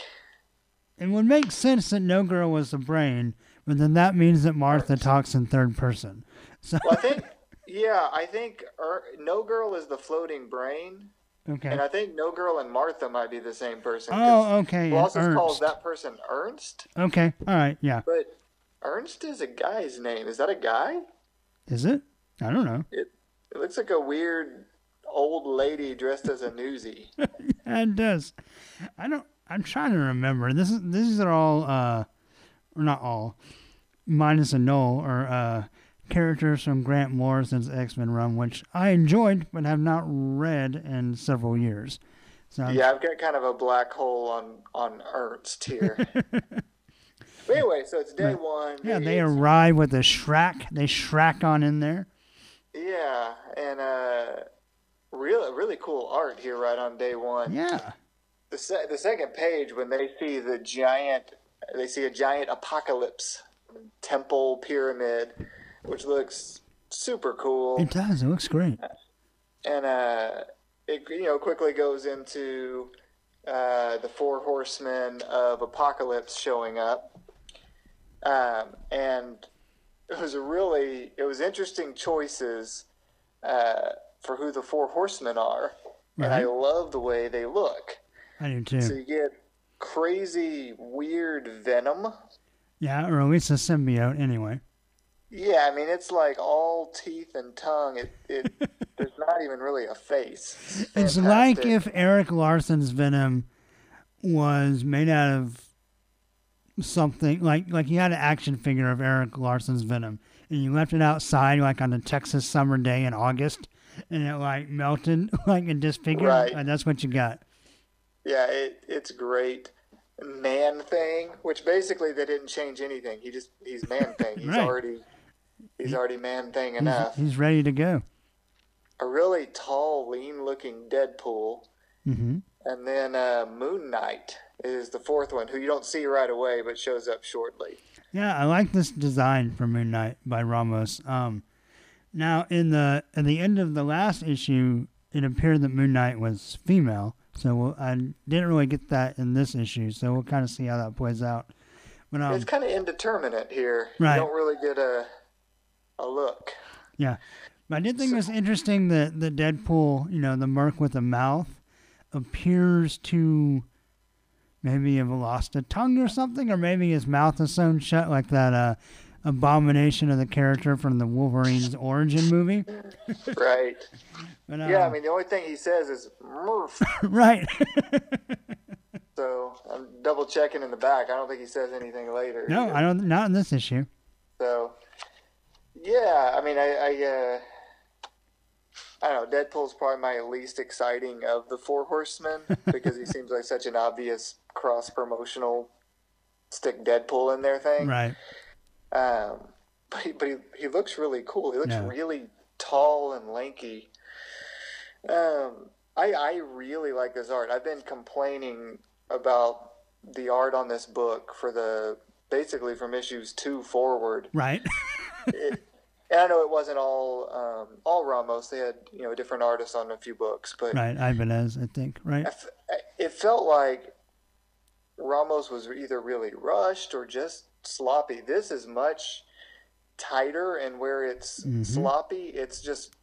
S2: It would make sense that No Girl was the brain, but then that means that Martha talks in third person. So
S3: Well, I think, [laughs] yeah, I think er, No Girl is the floating brain,
S2: okay.
S3: and I think No Girl and Martha might be the same person.
S2: Oh, okay.
S3: Colossus calls that person Ernst,
S2: Okay. All right. Yeah.
S3: but Ernst is a guy's name. Is that a guy?
S2: Is it? I don't know.
S3: It it looks like a weird old lady dressed as a newsie. [laughs]
S2: Yeah, it does. I don't. I'm trying to remember. This is. These are all. Uh, or not all. Minus Anole or uh, characters from Grant Morrison's X Men run, which I enjoyed but have not read in several years. So
S3: yeah, I've got kind of a black hole on on Ernst here. [laughs] but anyway, so it's day one.
S2: yeah, they arrive with a Shrek. They Shrek on in there.
S3: Yeah, and uh, really really cool art here right on day one.
S2: Yeah.
S3: the se- the second page when they see the giant they see a giant apocalypse temple pyramid which looks super cool
S2: It does. It looks great.
S3: and uh it you know quickly goes into uh the four horsemen of apocalypse showing up um and it was a really it was interesting choices uh for who the four horsemen are and i love the way they look
S2: I do too.
S3: So you get crazy, weird venom.
S2: Yeah, or at least a symbiote anyway.
S3: Yeah, I mean it's like all teeth and tongue. It, it [laughs] there's not even really a face.
S2: It's like if Erik Larsen's Venom was made out of something like like you had an action figure of Erik Larsen's Venom and you left it outside like on a Texas summer day in August and it like melted [laughs] like and disfigured.
S3: Right.
S2: And that's what you got.
S3: yeah, it it's great. Man thing, which basically they didn't change anything. He just he's man [laughs] thing. He's
S2: Right.
S3: already he's already man thing enough.
S2: he's ready to go.
S3: A really tall, lean looking Deadpool,
S2: hmm
S3: and then uh, Moon Knight. Is the fourth one, who you don't see right away but shows up shortly.
S2: Yeah, I like this design for Moon Knight by Ramos. Um, now in the at the end of the last issue, it appeared that Moon Knight was female. So we'll, I didn't really get that in this issue. So we'll kind of see how that plays out. But um,
S3: it's kind of indeterminate here.
S2: Right.
S3: You don't really get a a look.
S2: Yeah. But I did think it was interesting that the Deadpool, you know, the merc with a mouth, appears to maybe have lost a tongue or something, or maybe his mouth is sewn shut like that uh, abomination of the character from the Wolverine's origin movie.
S3: Right. [laughs]
S2: But, uh,
S3: Yeah, I mean the only thing he says is Murph. [laughs]
S2: right. [laughs]
S3: So I'm double checking in the back. I don't think he says anything later.
S2: no, I don't. Not in this issue.
S3: So, yeah, I mean, I, I, uh, I don't know. Deadpool's probably my least exciting of the Four Horsemen because he seems like such an obvious cross promotional stick Deadpool in there thing.
S2: Right.
S3: Um, but he, but he, he looks really cool. He looks
S2: Yeah.
S3: really tall and lanky. Um, I I really like this art. I've been complaining about the art on this book for the basically from issues two forward.
S2: Right. [laughs]
S3: It, and I know it wasn't all um, all Ramos. They had you know different artists on a few books, but
S2: right. Ibanez, I think. Right.
S3: I f- it felt like Ramos was either really rushed or just sloppy. This is much tighter, and where it's
S2: Mhm.
S3: sloppy, it's just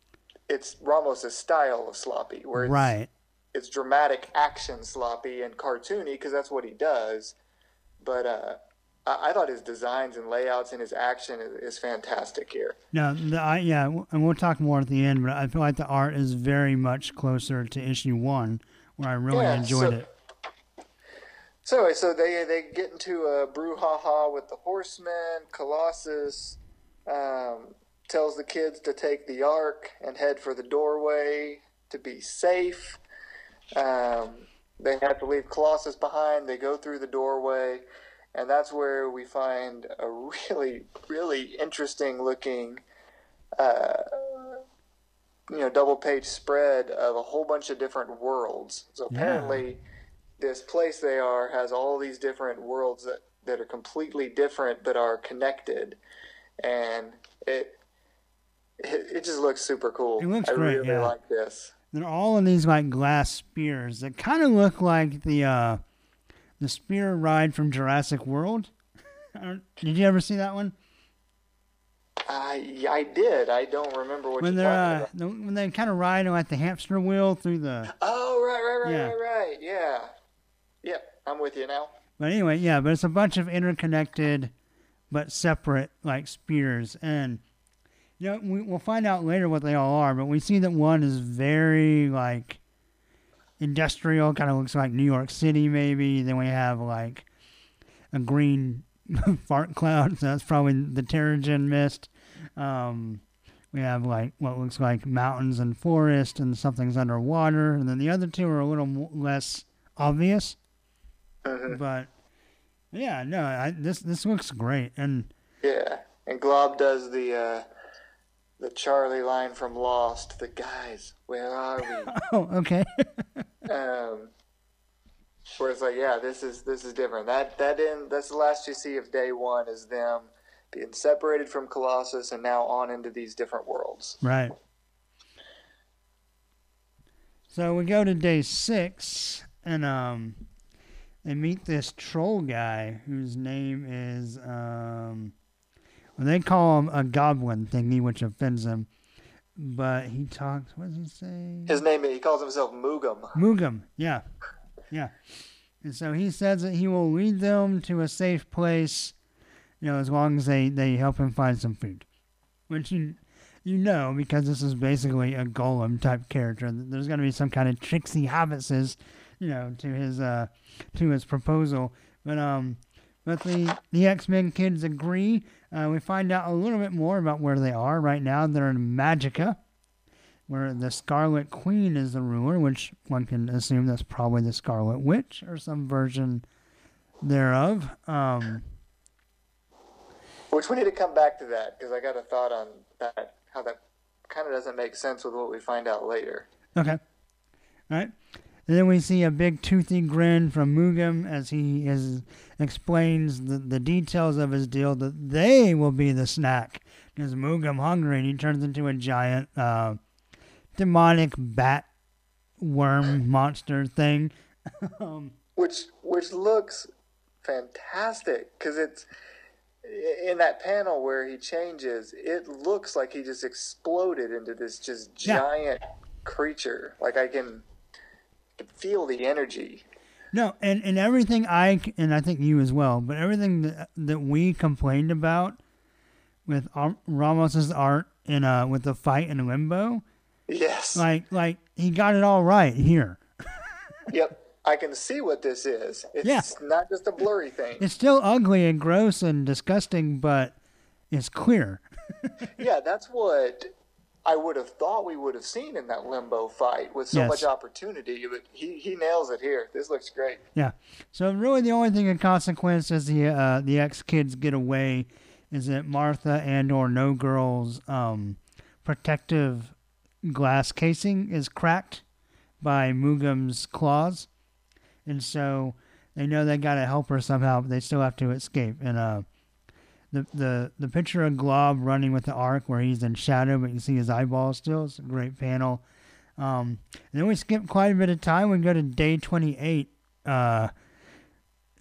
S3: it's Ramos's style of sloppy, where it's,
S2: Right.
S3: it's dramatic action sloppy and cartoony because that's what he does. But uh, I, I thought his designs and layouts and his action is, is fantastic here.
S2: No, the I yeah, and we'll talk more at the end. But I feel like the art is very much closer to issue one, where I really
S3: Yeah,
S2: enjoyed
S3: so-
S2: it.
S3: So anyway, so they they get into a brouhaha with the horsemen. Colossus um, tells the kids to take the ark and head for the doorway to be safe. Um, they have to leave Colossus behind. They go through the doorway, and that's where we find a really, really interesting looking, uh, you know, double page spread of a whole bunch of different worlds. So
S2: Yeah.
S3: This place they are has all these different worlds that, that are completely different but are connected, and it it, it just looks super cool.
S2: It looks
S3: I
S2: great,
S3: really
S2: yeah.
S3: like this.
S2: They're all in these like glass spears that kind of look like the uh the spear ride from Jurassic World. [laughs] Did you ever see that one?
S3: I I did. I don't remember what
S2: When they're
S3: talking
S2: uh,
S3: about.
S2: the, when they kind of ride on like the hamster wheel through the.
S3: Oh right, right, right,
S2: Yeah.
S3: right, right. Yeah. I'm with you now.
S2: But anyway, yeah, but it's a bunch of interconnected, but separate like spears, and you know we, we'll find out later what they all are. But we see that one is very like industrial, kind of looks like New York City, maybe. Then we have like a green [laughs] fart cloud, so [laughs] that's probably the Terrigen mist. Um, we have like what looks like mountains and forest, and something's underwater, and then the other two are a little less obvious.
S3: Hmm
S2: But yeah, no, I, this this looks great, and
S3: Yeah, and Glob does the uh, the Charlie line from Lost. The guys, where are we? [laughs]
S2: oh, okay, [laughs]
S3: um, where it's like, yeah, this is this is different. That that in that's the last you see of day one is them being separated from Colossus and now on into these different worlds.
S2: right. So we go to day six, and um, they meet this troll guy whose name is um, well, they call him a goblin thingy, which offends him. But he talks. What does he say?
S3: His name he calls himself Mugam.
S2: Mugam, yeah, yeah. And so he says that he will lead them to a safe place, you know, as long as they, they help him find some food. Which you you know because this is basically a golem type character. There's going to be some kind of tricksy habitses, you know, to his uh to his proposal. But um, but the the X Men kids agree. Uh, we find out a little bit more about where they are right now. They're in Magica where the Scarlet Queen is the ruler, which one can assume that's probably the Scarlet Witch or some version thereof. Um,
S3: Which we need to come back to that because I got a thought on that. How that kind of doesn't make sense with what we find out later.
S2: okay, all right. And then we see a big toothy grin from Mugam as he is, explains the, the details of his deal that they will be the snack. Because Mugam hungry and he turns into a giant uh, demonic bat worm [coughs] monster thing. um,
S3: which which looks fantastic because it's in that panel where he changes. It looks like he just exploded into this just
S2: Yeah.
S3: giant creature. Like I can, can feel the energy.
S2: No, and, and everything I and I think you as well, but everything that that we complained about with Ramos's art in uh with the fight in Limbo,
S3: Yes.
S2: like like he got it all right here. [laughs]
S3: yep. I can see what this is. It's
S2: Yeah.
S3: not just a blurry thing.
S2: It's still ugly and gross and disgusting, but it's clear. [laughs]
S3: yeah, that's what I would have thought we would have seen in that limbo fight with so
S2: Yes.
S3: much opportunity. But he, he nails it here. This looks great.
S2: Yeah. So really, the only thing in consequence as the uh, the ex kids get away is that Martha and or No Girl's um, protective glass casing is cracked by Mugam's claws, and so they know they got to help her somehow, but they still have to escape. And uh, the the the picture of Glob running with the arc where he's in shadow, but you see his eyeballs still. It's a great panel. Um, and then we skip quite a bit of time. We go to day twenty eight. Uh,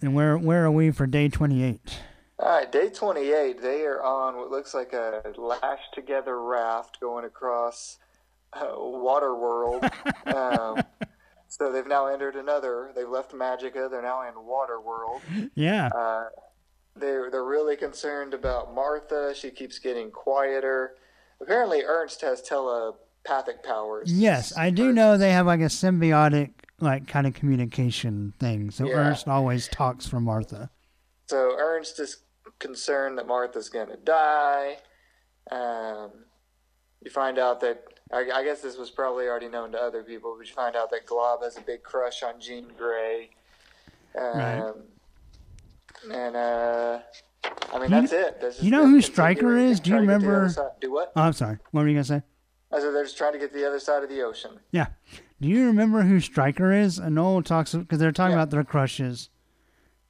S2: and where where are we for day twenty eight?
S3: All right, day 28, they are on what looks like a lashed together raft going across uh, Waterworld. [laughs] um, so they've now entered another. They've left Magica. They're now in water world.
S2: Yeah,
S3: Uh, they're they're really concerned about Martha. She keeps getting quieter. Apparently, Ernst has telepathic powers.
S2: yes, I do know they have like a symbiotic like kind of communication thing. So
S3: Yeah.
S2: Ernst always talks for Martha.
S3: So Ernst is concerned that Martha's going to die. Um, you find out that I, I guess this was probably already known to other people, but you find out that Glob has a big crush on Jean Grey. Um,
S2: Right.
S3: And uh, I mean
S2: You
S3: that's it. That's just
S2: you know who
S3: Striker
S2: is? Do you
S3: try to get to the
S2: remember-
S3: Do what?
S2: Oh, I'm sorry. What were you gonna say?
S3: I said they're just trying to get to the other side of the ocean.
S2: Yeah. Do you remember who Striker is? And Anole talks because they're talking
S3: Yeah.
S2: about their crushes,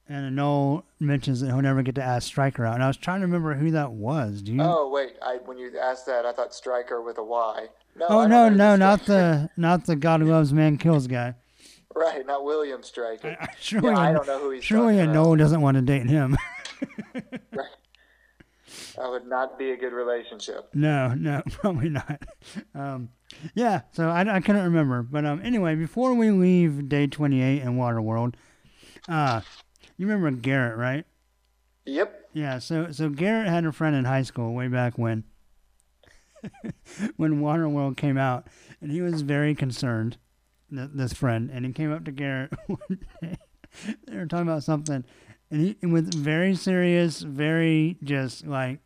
S2: and Anole mentions that he'll never get to ask Striker out. And I was trying to remember who that was. Do you?
S3: Oh wait, I when you asked that, I thought Stryker with a Y. No,
S2: Oh no, no, not the not the God who loves man kills guy. [laughs]
S3: right, not William Stryker.
S2: Surely,
S3: Yeah, I don't know who he's
S2: surely
S3: about.
S2: Anole doesn't want to date him. [laughs]
S3: Right. That would not be a good relationship.
S2: no, no, [laughs] probably not. Um, yeah, so I, I couldn't remember. But um, anyway, before we leave day twenty eight in Waterworld, uh, you remember Garrett, right?
S3: Yep.
S2: Yeah, so so Garrett had a friend in high school way back when when Waterworld came out, and he was very concerned. Th- This friend, and he came up to Garrett [laughs] one day. They were talking about something, and he and with very serious, very just like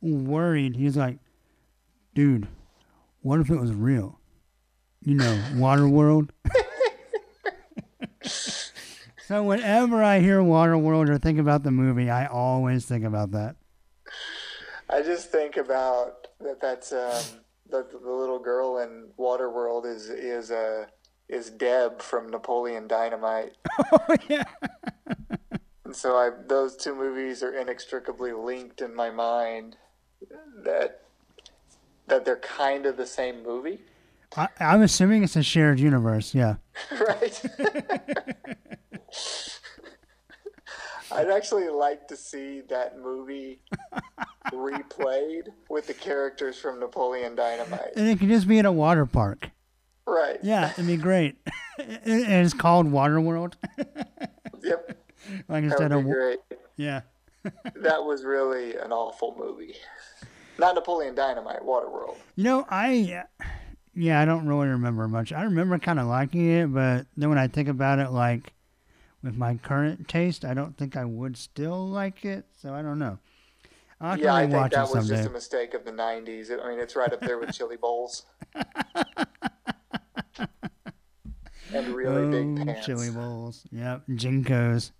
S2: worried. He was like, "Dude, what if it was real? You know, Waterworld." [laughs] so whenever I hear Waterworld or think about the movie, I always think about that.
S3: I just think about that. That's um, the, the little girl in Waterworld is is uh, is Deb from Napoleon Dynamite, [laughs]
S2: Oh yeah.
S3: and so I those two movies are inextricably linked in my mind. That that they're kind of the same movie,
S2: I, I'm assuming it's a shared universe. Yeah. [laughs]
S3: right? [laughs] I'd actually like to see that movie replayed with the characters from Napoleon Dynamite.
S2: And it could just be in a water park.
S3: Right.
S2: Yeah, it'd be great. [laughs] and it's called Waterworld. [laughs]
S3: Yep.
S2: like instead of
S3: great.
S2: yeah. [laughs]
S3: That was really an awful movie. Not Napoleon Dynamite, Waterworld.
S2: You know, I yeah, I don't really remember much. I remember kind of liking it, but then when I think about it, like with my current taste, I don't think I would still like it. So I don't know. I'll
S3: yeah, I think that was
S2: someday.
S3: just a mistake of the '90s. I mean, it's right up there with Chili Bowls and really big
S2: Oh,
S3: pants.
S2: Chili bowls. Yep. JNCOs.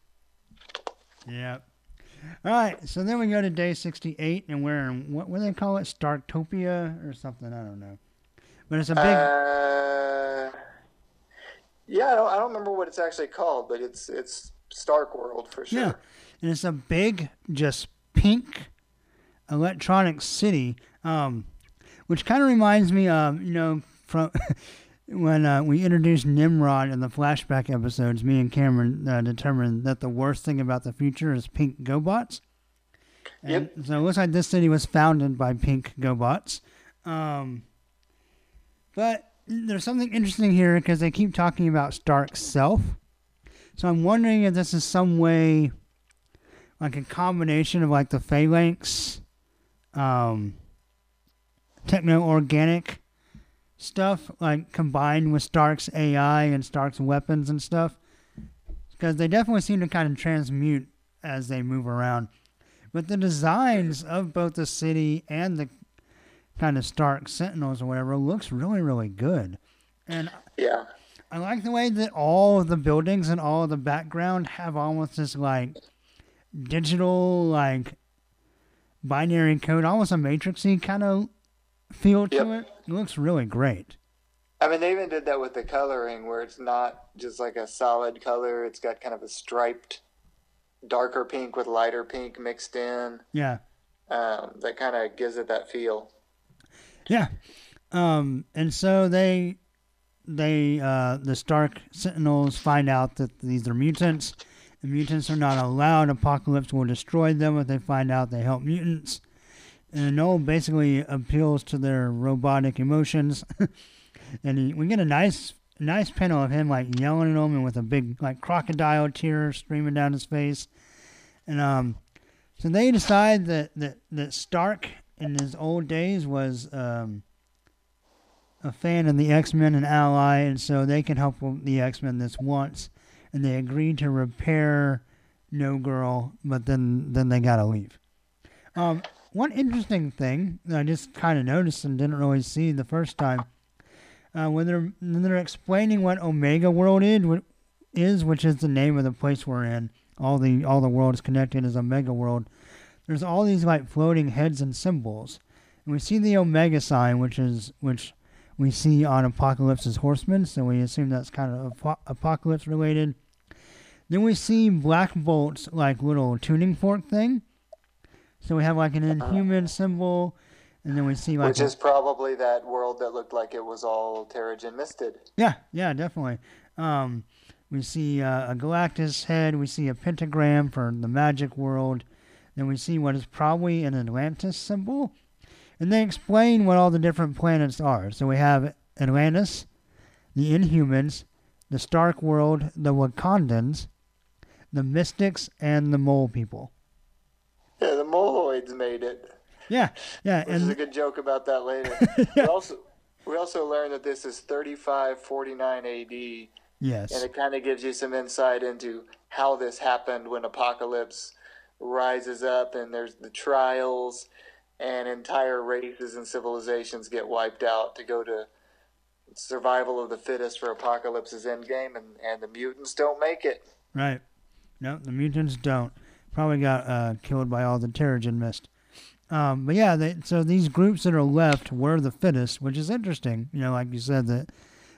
S2: Yep. All right. So then we go to day 68, and we're in, what, what do they call it? Starktopia or something? I don't know. But it's a big.
S3: Uh, Yeah, I don't, I don't remember what it's actually called, but it's it's Stark World for sure.
S2: Yeah, and it's a big, just pink electronic city, um, which kind of reminds me of you know from [laughs] when uh, we introduced Nimrod in the flashback episodes. Me and Cameron uh, determined that the worst thing about the future is pink GoBots. And
S3: Yep.
S2: So it looks like this city was founded by pink GoBots. Um, but there's something interesting here because they keep talking about Stark's self. So I'm wondering if this is some way like a combination of like the phalanx, um, techno organic stuff, like combined with Stark's AI and Stark's weapons and stuff. Because they definitely seem to kind of transmute as they move around. But the designs of both the city and the kind of Stark Sentinels or whatever looks really, really good. And
S3: Yeah.
S2: I like the way that all of the buildings and all of the background have almost this like digital, like binary code, almost a matrixy kind of feel to
S3: Yep.
S2: it. It looks really great.
S3: I mean, they even did that with the coloring, where it's not just like a solid color; it's got kind of a striped, darker pink with lighter pink mixed in.
S2: Yeah,
S3: Um, that kind of gives it that feel.
S2: yeah. Um, and so they, they, uh, the Stark Sentinels find out that these are mutants. The mutants are not allowed. Apocalypse will destroy them if they find out they help mutants. And Anole basically appeals to their robotic emotions. [laughs] and he, we get a nice nice panel of him like yelling at them and with a big like crocodile tear streaming down his face. And um so they decide that, that, that Stark in his old days was um a fan of the X Men and ally, and so they can help the X Men this once. And they agreed to repair No Girl, but then then they gotta leave. Um, one interesting thing that I just kind of noticed and didn't really see the first time, uh, when they're when they're explaining what Omega World is, is which is the name of the place we're in. All the all the world is connected as Omega World. There's all these like floating heads and symbols, and we see the Omega sign, which is which we see on Apocalypse's horsemen. So we assume that's kind of apo- Apocalypse related. Then we see Black Bolt's like little tuning fork thing. So we have like an inhuman symbol, and then we see like
S3: Which is probably that world that looked like it was all Terrigen misted.
S2: Yeah, yeah, definitely. Um, we see uh, a Galactus head. We see a pentagram for the magic world. Then we see what is probably an Atlantis symbol. And they explain what all the different planets are. So we have Atlantis, the Inhumans, the Stark world, the Wakandans, the Mystics, and the Mole people.
S3: Yeah, [laughs] the Moloids made it.
S2: Yeah, yeah,
S3: Which is a good joke about that later. [laughs] we also we also learned that this is 3549 AD,
S2: Yes.
S3: and it kind of gives you some insight into how this happened when Apocalypse rises up, and there's the trials, and entire races and civilizations get wiped out to go to survival of the fittest for Apocalypse's endgame, and and the mutants don't make it.
S2: right. No, the mutants don't. Probably got uh, killed by all the Terrigen mist. Um, but yeah, they, so these groups that are left were the fittest, which is interesting. You know, like you said that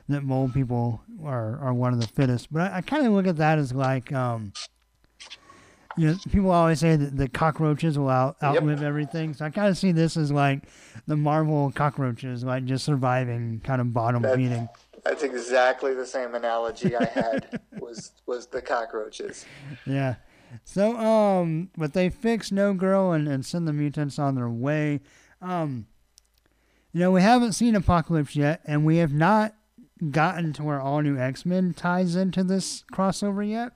S2: that mole people are are one of the fittest. But I, I kind of look at that as like, um, you know, people always say that the cockroaches will out,
S3: Yep.
S2: outlive everything. So I kind of see this as like the Marvel cockroaches, like just surviving, kind of bottom
S3: That's-
S2: feeding.
S3: That's exactly the same analogy I had [laughs] was was the cockroaches.
S2: Yeah. So, um, but they fix No Girl and, and send the mutants on their way. Um, you know, we haven't seen Apocalypse yet, and we have not gotten to where All New X Men ties into this crossover yet.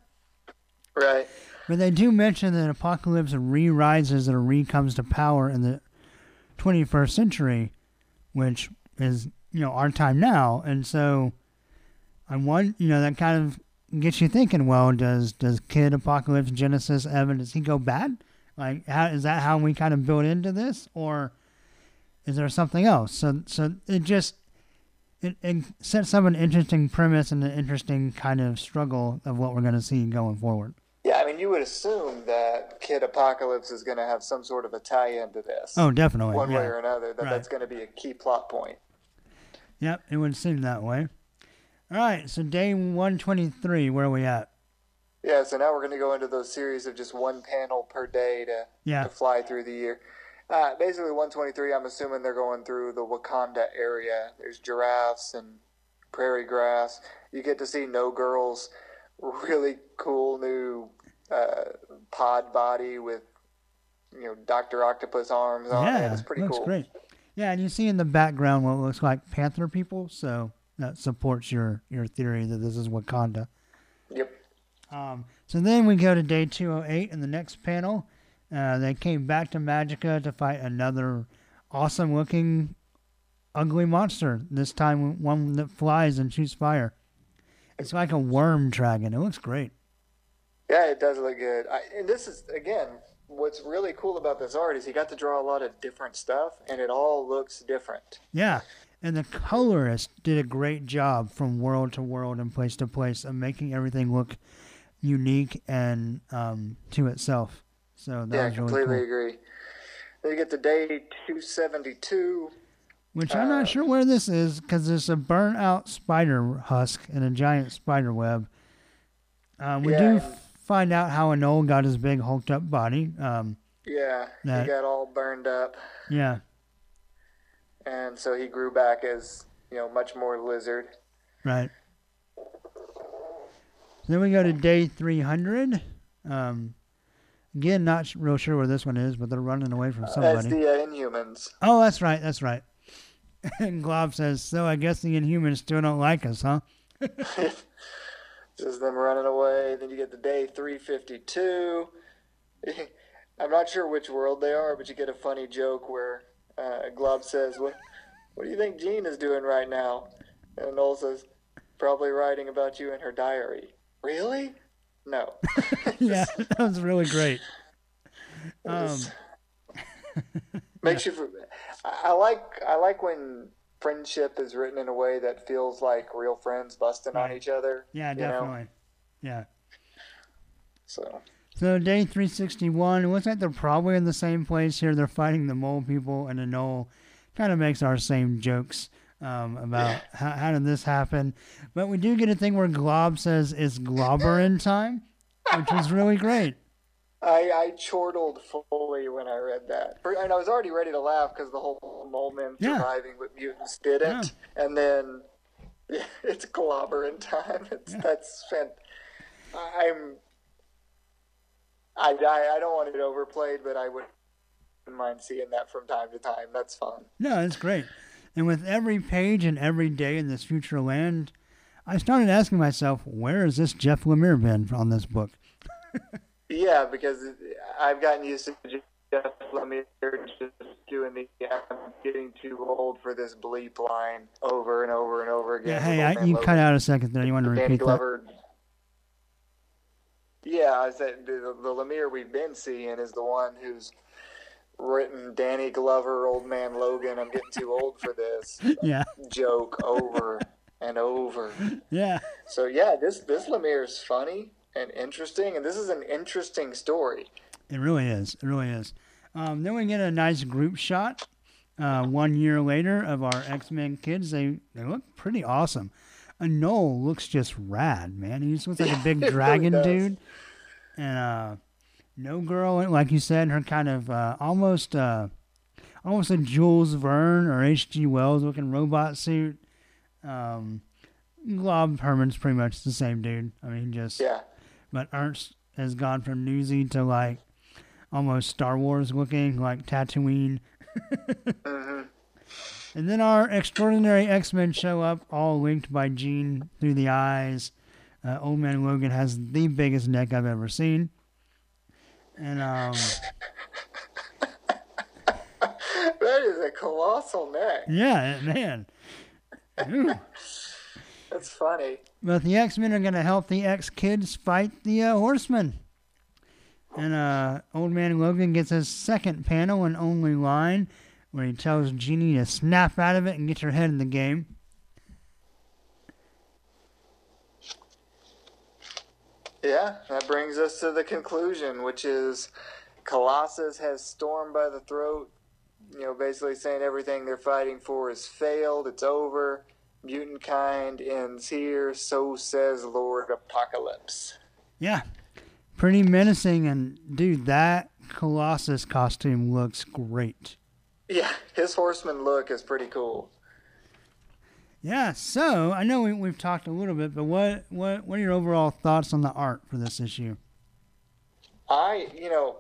S3: Right.
S2: But they do mention that Apocalypse re rises or re comes to power in the 21st century, which is, you know, our time now. And so I want, you know, that kind of gets you thinking, well, does does Kid Apocalypse Genesis Evan does he go bad? Like how is that how we kind of build into this or is there something else? So so it just it, it sets up an interesting premise and an interesting kind of struggle of what we're going to see going forward.
S3: Yeah, I mean, you would assume that Kid Apocalypse is going to have some sort of a tie-in to this,
S2: Oh, definitely.
S3: one
S2: yeah.
S3: way or another. That
S2: Right.
S3: that's going to be a key plot point.
S2: Yep, it would seem that way. All right, so day 123, where are we at?
S3: Yeah, so now we're going to go into those series of just one panel per day to,
S2: Yeah.
S3: to fly through the year. Uh, basically, 123, I'm assuming they're going through the Wakanda area. There's giraffes and prairie grass. You get to see No Girl's really cool new uh, pod body with, you know, Dr. Octopus arms on it.
S2: yeah,
S3: It's pretty
S2: looks
S3: cool.
S2: great. Yeah, and you see in the background what looks like panther people, so that supports your, your theory that this is Wakanda.
S3: Yep.
S2: Um, so then we go to day 208 in the next panel. Uh, they came back to Magica to fight another awesome looking ugly monster. This time one that flies and shoots fire. It's like a worm dragon. It looks great.
S3: Yeah, it does look good. I, and this is again, what's really cool about this art is he got to draw a lot of different stuff, and it all looks different.
S2: Yeah. And the colorist did a great job from world to world and place to place of making everything look unique and um, to itself. So
S3: yeah,
S2: was really
S3: completely
S2: cool.
S3: agree. Then you get to day two seventy two.
S2: Which I'm
S3: Uh,
S2: not sure where this is because there's a burnt out spider husk and a giant spider web. Um, we
S3: Yeah,
S2: do find out how Anole got his big hulked up body. Um,
S3: Yeah,
S2: That-
S3: he got all burned up,
S2: yeah,
S3: and so he grew back as you know much more lizard.
S2: right. Then we go to day 300. Um, again, not real sure where this one is, but they're running away from
S3: That's
S2: somebody.
S3: the uh, Inhumans.
S2: Oh, that's right. That's right. and [laughs] Glob says, So I guess the Inhumans still don't like us, huh? [laughs]
S3: Just them running away. Then you get the day 352. [laughs] I'm not sure which world they are, but you get a funny joke where uh, Glob says, what, what do you think Jean is doing right now? And Anole says, Probably writing about you in her diary. Really? No. [laughs]
S2: yeah, that was really great. Um, [laughs]
S3: makes you. I I like I like when friendship is written in a way that feels like real friends busting on each other.
S2: Yeah,
S3: you know?
S2: definitely. Yeah.
S3: So
S2: So day 361, it looks like they're probably in the same place here. They're fighting the mole people, and the Anole kind of makes our same jokes um, about how, how did this happen. But we do get a thing where Glob says it's Globber in time, which was really great.
S3: I I chortled fully when I read that, and I was already ready to laugh because the whole mole men
S2: Yeah.
S3: surviving but mutants didn't, and then yeah, [laughs] it's clobber in time. It's that's fan- I'm. I, I I don't want it overplayed, but I wouldn't mind seeing that from time to time. That's fun.
S2: No, it's great. And with every page and every day in this future land, I started asking myself, where has this Jeff Lemire been on this book? [laughs]
S3: Yeah, because I've gotten used to Jeff Lemire just doing the "I'm getting too old for this bleep" line over and over and over again.
S2: Yeah, hey, I, you cut out a second there. You want to
S3: Danny
S2: repeat that?
S3: Yeah, I said the, the Lemire we've been seeing is the one who's written Danny Glover, Old Man Logan. I'm getting too old for this [laughs]
S2: Yeah,
S3: joke over and over.
S2: yeah.
S3: So yeah, this this Lemire is funny and interesting, and this is an interesting story.
S2: It really is. It really is. Um, then we get a nice group shot uh, one year later of our X Men kids. They they look pretty awesome. Anole looks just rad, man. He just looks like a big [laughs] dragon
S3: does.
S2: dude. And uh, no girl, like you said, her kind of uh, almost uh, almost a Jules Verne or H.G. Wells looking robot suit. Um, Glob Herman's pretty much the same dude. I mean, just
S3: Yeah,
S2: but Ernst has gone from newsy to like almost Star Wars looking, like Tatooine. [laughs]
S3: hmm
S2: And then our extraordinary X Men show up, all linked by Jean through the eyes. Uh, Old Man Logan has the biggest neck I've ever seen. And um, [laughs]
S3: that is a colossal neck.
S2: yeah, man.
S3: That's funny.
S2: But the X Men are going to help the X Kids fight the uh, Horsemen. And uh, Old Man Logan gets his second panel and only line where he tells Jeannie to snap out of it and get her head in the game.
S3: Yeah, that brings us to the conclusion, which is Colossus has stormed by the throat, you know, basically saying everything they're fighting for is failed, it's over. mutant kind ends here. So says Lord Apocalypse.
S2: Yeah, pretty menacing, and dude, that Colossus costume looks great.
S3: Yeah, his horseman look is pretty cool.
S2: Yeah, so I know we, we've talked a little bit, but what, what what are your overall thoughts on the art for this issue?
S3: I, you know,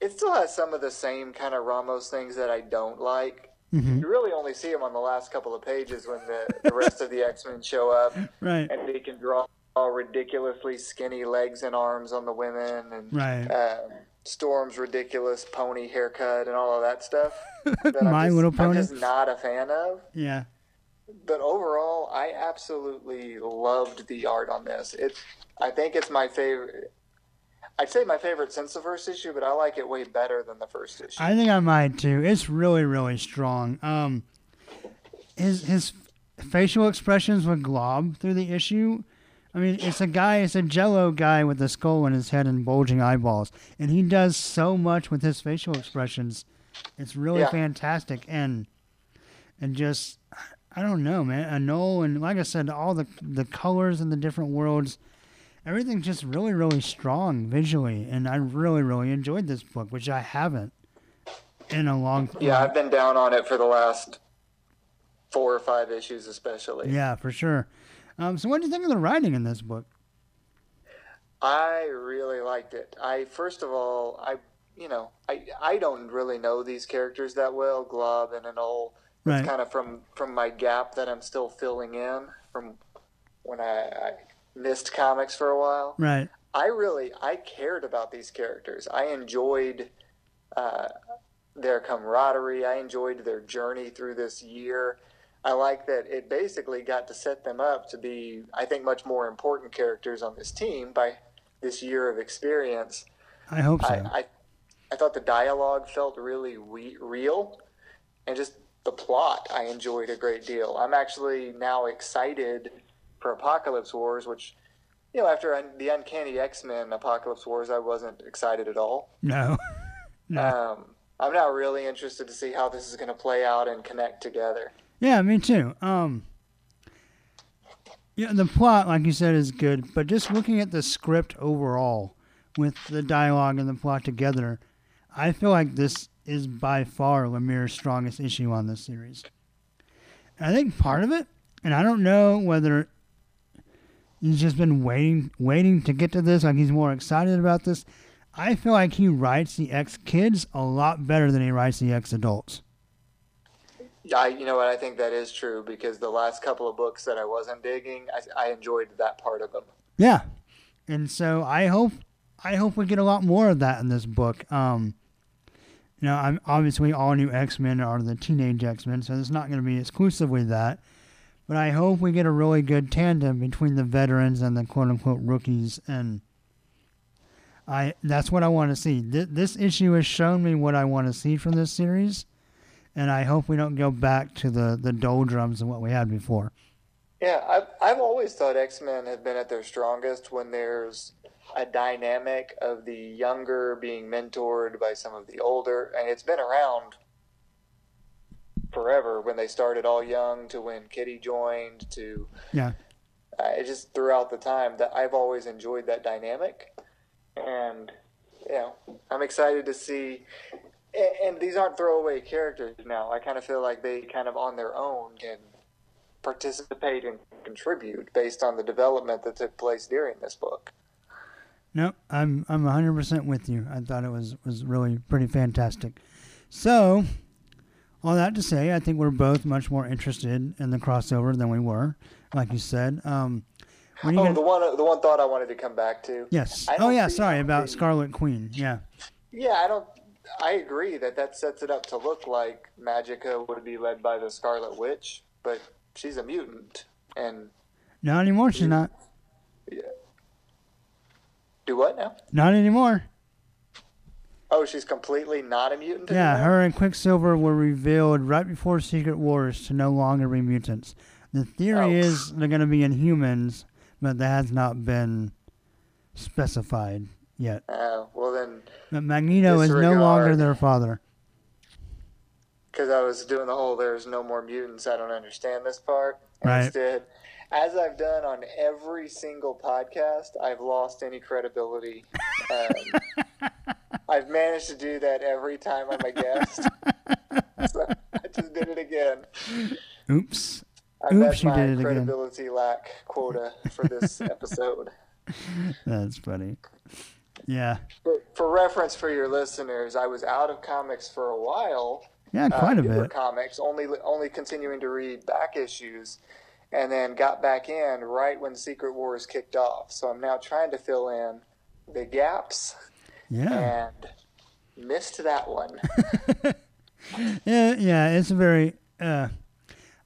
S3: it still has some of the same kind of Ramos things that I don't like.
S2: Mhm.
S3: You really only see them on the last couple of pages when the, the rest of the X Men show up, [laughs]
S2: Right,
S3: and they can draw ridiculously skinny legs and arms on the women, and
S2: right.
S3: um, Storm's ridiculous pony haircut and all of that stuff. [laughs] That
S2: My
S3: just,
S2: Little
S3: I'm just not a fan of.
S2: Yeah,
S3: But overall, I absolutely loved the art on this. It, I think it's my favorite. I'd say my favorite since the first issue, but I like it way better than the first issue.
S2: I think I might too. It's really, really strong. Um, his his facial expressions with Glob through the issue. I mean, it's a guy, it's a Jello guy with a skull in his head and bulging eyeballs, and he does so much with his facial expressions. It's really
S3: Yeah.
S2: fantastic, and and just I don't know, man. Anole and like I said, all the the colors and the different worlds. Everything's just really, really strong visually, and I really, really enjoyed this book, which I haven't in a long time.
S3: yeah, I've been down on it for the last four or five issues, especially.
S2: Yeah, for sure. Um, so, what do you think of the writing in this book?
S3: I really liked it. I first of all, I you know, I I don't really know these characters that well, Glob and Anole.
S2: Right.
S3: It's kind of from from my gap that I'm still filling in from when I, I missed comics for a while.
S2: Right.
S3: I really I cared about these characters. I enjoyed uh, their camaraderie. I enjoyed their journey through this year. I like that it basically got to set them up to be, I think, much more important characters on this team by this year of experience.
S2: I hope so.
S3: I, I, I thought the dialogue felt really we, real, and just the plot I enjoyed a great deal. I'm actually now excited for Apocalypse Wars, which, you know, after un- the Uncanny X Men Apocalypse Wars, I wasn't excited at all.
S2: no. [laughs] no.
S3: Um, I'm now really interested to see how this is going to play out and connect together.
S2: Yeah, me too. Um, yeah, the plot, like you said, is good, but just looking at the script overall, with the dialogue and the plot together, I feel like this is by far Lemire's strongest issue on this series. And I think part of it, and I don't know whether he's just been waiting, waiting to get to this, like he's more excited about this. I feel like he writes the ex kids a lot better than he writes the ex adults.
S3: I, you know what, I think that is true because the last couple of books that I wasn't digging, I, I enjoyed that part of them.
S2: Yeah, and so I hope I hope we get a lot more of that in this book. Um, you know, I'm obviously all new X Men are the teenage X Men, so it's not going to be exclusively that. But I hope we get a really good tandem between the veterans and the quote unquote rookies, and I that's what I want to see. Th- this issue has shown me what I want to see from this series, and I hope we don't go back to the the doldrums of what we had before.
S3: Yeah, I've, I've always thought X Men have been at their strongest when there's a dynamic of the younger being mentored by some of the older, and it's been around forever when they started all young to when Kitty joined to
S2: Yeah,
S3: uh, it just throughout the time that I've always enjoyed that dynamic, and you know I'm excited to see. And, and these aren't throwaway characters now. I kind of feel like they kind of on their own can participate and contribute based on the development that took place during this book.
S2: No, I'm I'm 100% with you. I thought it was was really pretty fantastic. So, all that to say, I think we're both much more interested in the crossover than we were, like you said. Um, you
S3: Oh,
S2: gonna-
S3: the one the one thought I wanted to come back to.
S2: yes. Oh yeah, sorry about Scarlet Queen. Yeah.
S3: Yeah, I don't. I agree that that sets it up to look like Magica would be led by the Scarlet Witch, but she's a mutant and
S2: Not anymore. She's mm. not. Yeah.
S3: do what now?
S2: Not anymore.
S3: Oh, she's completely not a mutant.
S2: Yeah,
S3: anymore?
S2: her and Quicksilver were revealed right before Secret Wars to no longer be mutants. The theory
S3: Oh.
S2: is they're going to be Inhumans, but that has not been specified yet.
S3: Uh, well then,
S2: But Magneto is no longer their father.
S3: because I was doing the whole "there's no more mutants, I don't understand this" part.
S2: Right.
S3: Instead, as I've done on every single podcast, I've lost any credibility. Um, [laughs] I've managed to do that every time I'm a guest. [laughs] so I just did it again.
S2: Oops.
S3: I
S2: Oops, you
S3: my
S2: did it again.
S3: credibility lack quota for this [laughs] episode.
S2: That's funny. Yeah.
S3: For, for reference for your listeners, I was out of comics for a while.
S2: Yeah,
S3: uh,
S2: quite a
S3: newer
S2: bit.
S3: comics, only only continuing to read back issues, and then got back in right when Secret Wars kicked off. So I'm now trying to fill in the gaps
S2: Yeah.
S3: and missed that one. [laughs]
S2: Yeah, yeah, it's a very uh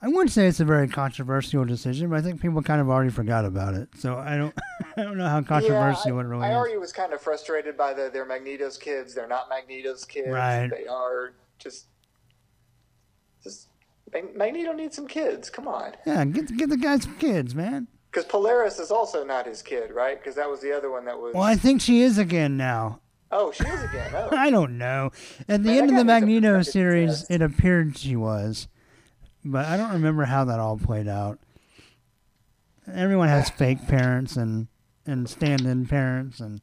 S2: I wouldn't say it's a very controversial decision, but I think people kind of already forgot about it. So I don't [laughs] I don't know how controversial
S3: yeah, I,
S2: it really
S3: I
S2: is.
S3: already was kind of frustrated by the they're Magneto's kids. They're not Magneto's kids.
S2: Right.
S3: They are just just Magneto needs some kids. Come on.
S2: Yeah, get get the guy some kids, man.
S3: Because Polaris is also not his kid, right? Because that was the other one that was.
S2: Well, I think she is again now.
S3: Oh, she is again. Oh. [laughs]
S2: I don't know. At the
S3: Man,
S2: end of the
S3: guy needs a
S2: Magneto series, it appeared she was, but I don't remember how that all played out. Everyone has fake parents and and stand-in parents, and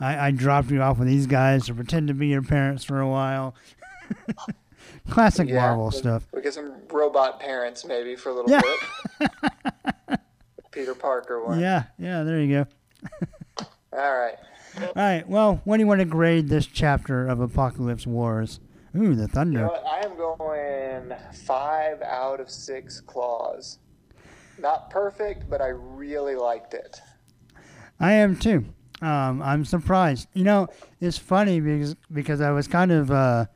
S2: I, I dropped you off with these guys to pretend to be your parents for a while. [laughs] Classic
S3: Yeah,
S2: Marvel stuff.
S3: We get some robot parents maybe for a little
S2: Yeah.
S3: bit. [laughs] Peter Parker one.
S2: Yeah, yeah. There you go.
S3: All right.
S2: All right. Well, when do you want to grade this chapter of Apocalypse Wars? Ooh, the
S3: You
S2: thunder.
S3: know? I am going five out of six claws. Not perfect, but I really liked it.
S2: I am too. Um, I'm surprised. You know, it's funny because because I was kind of uh,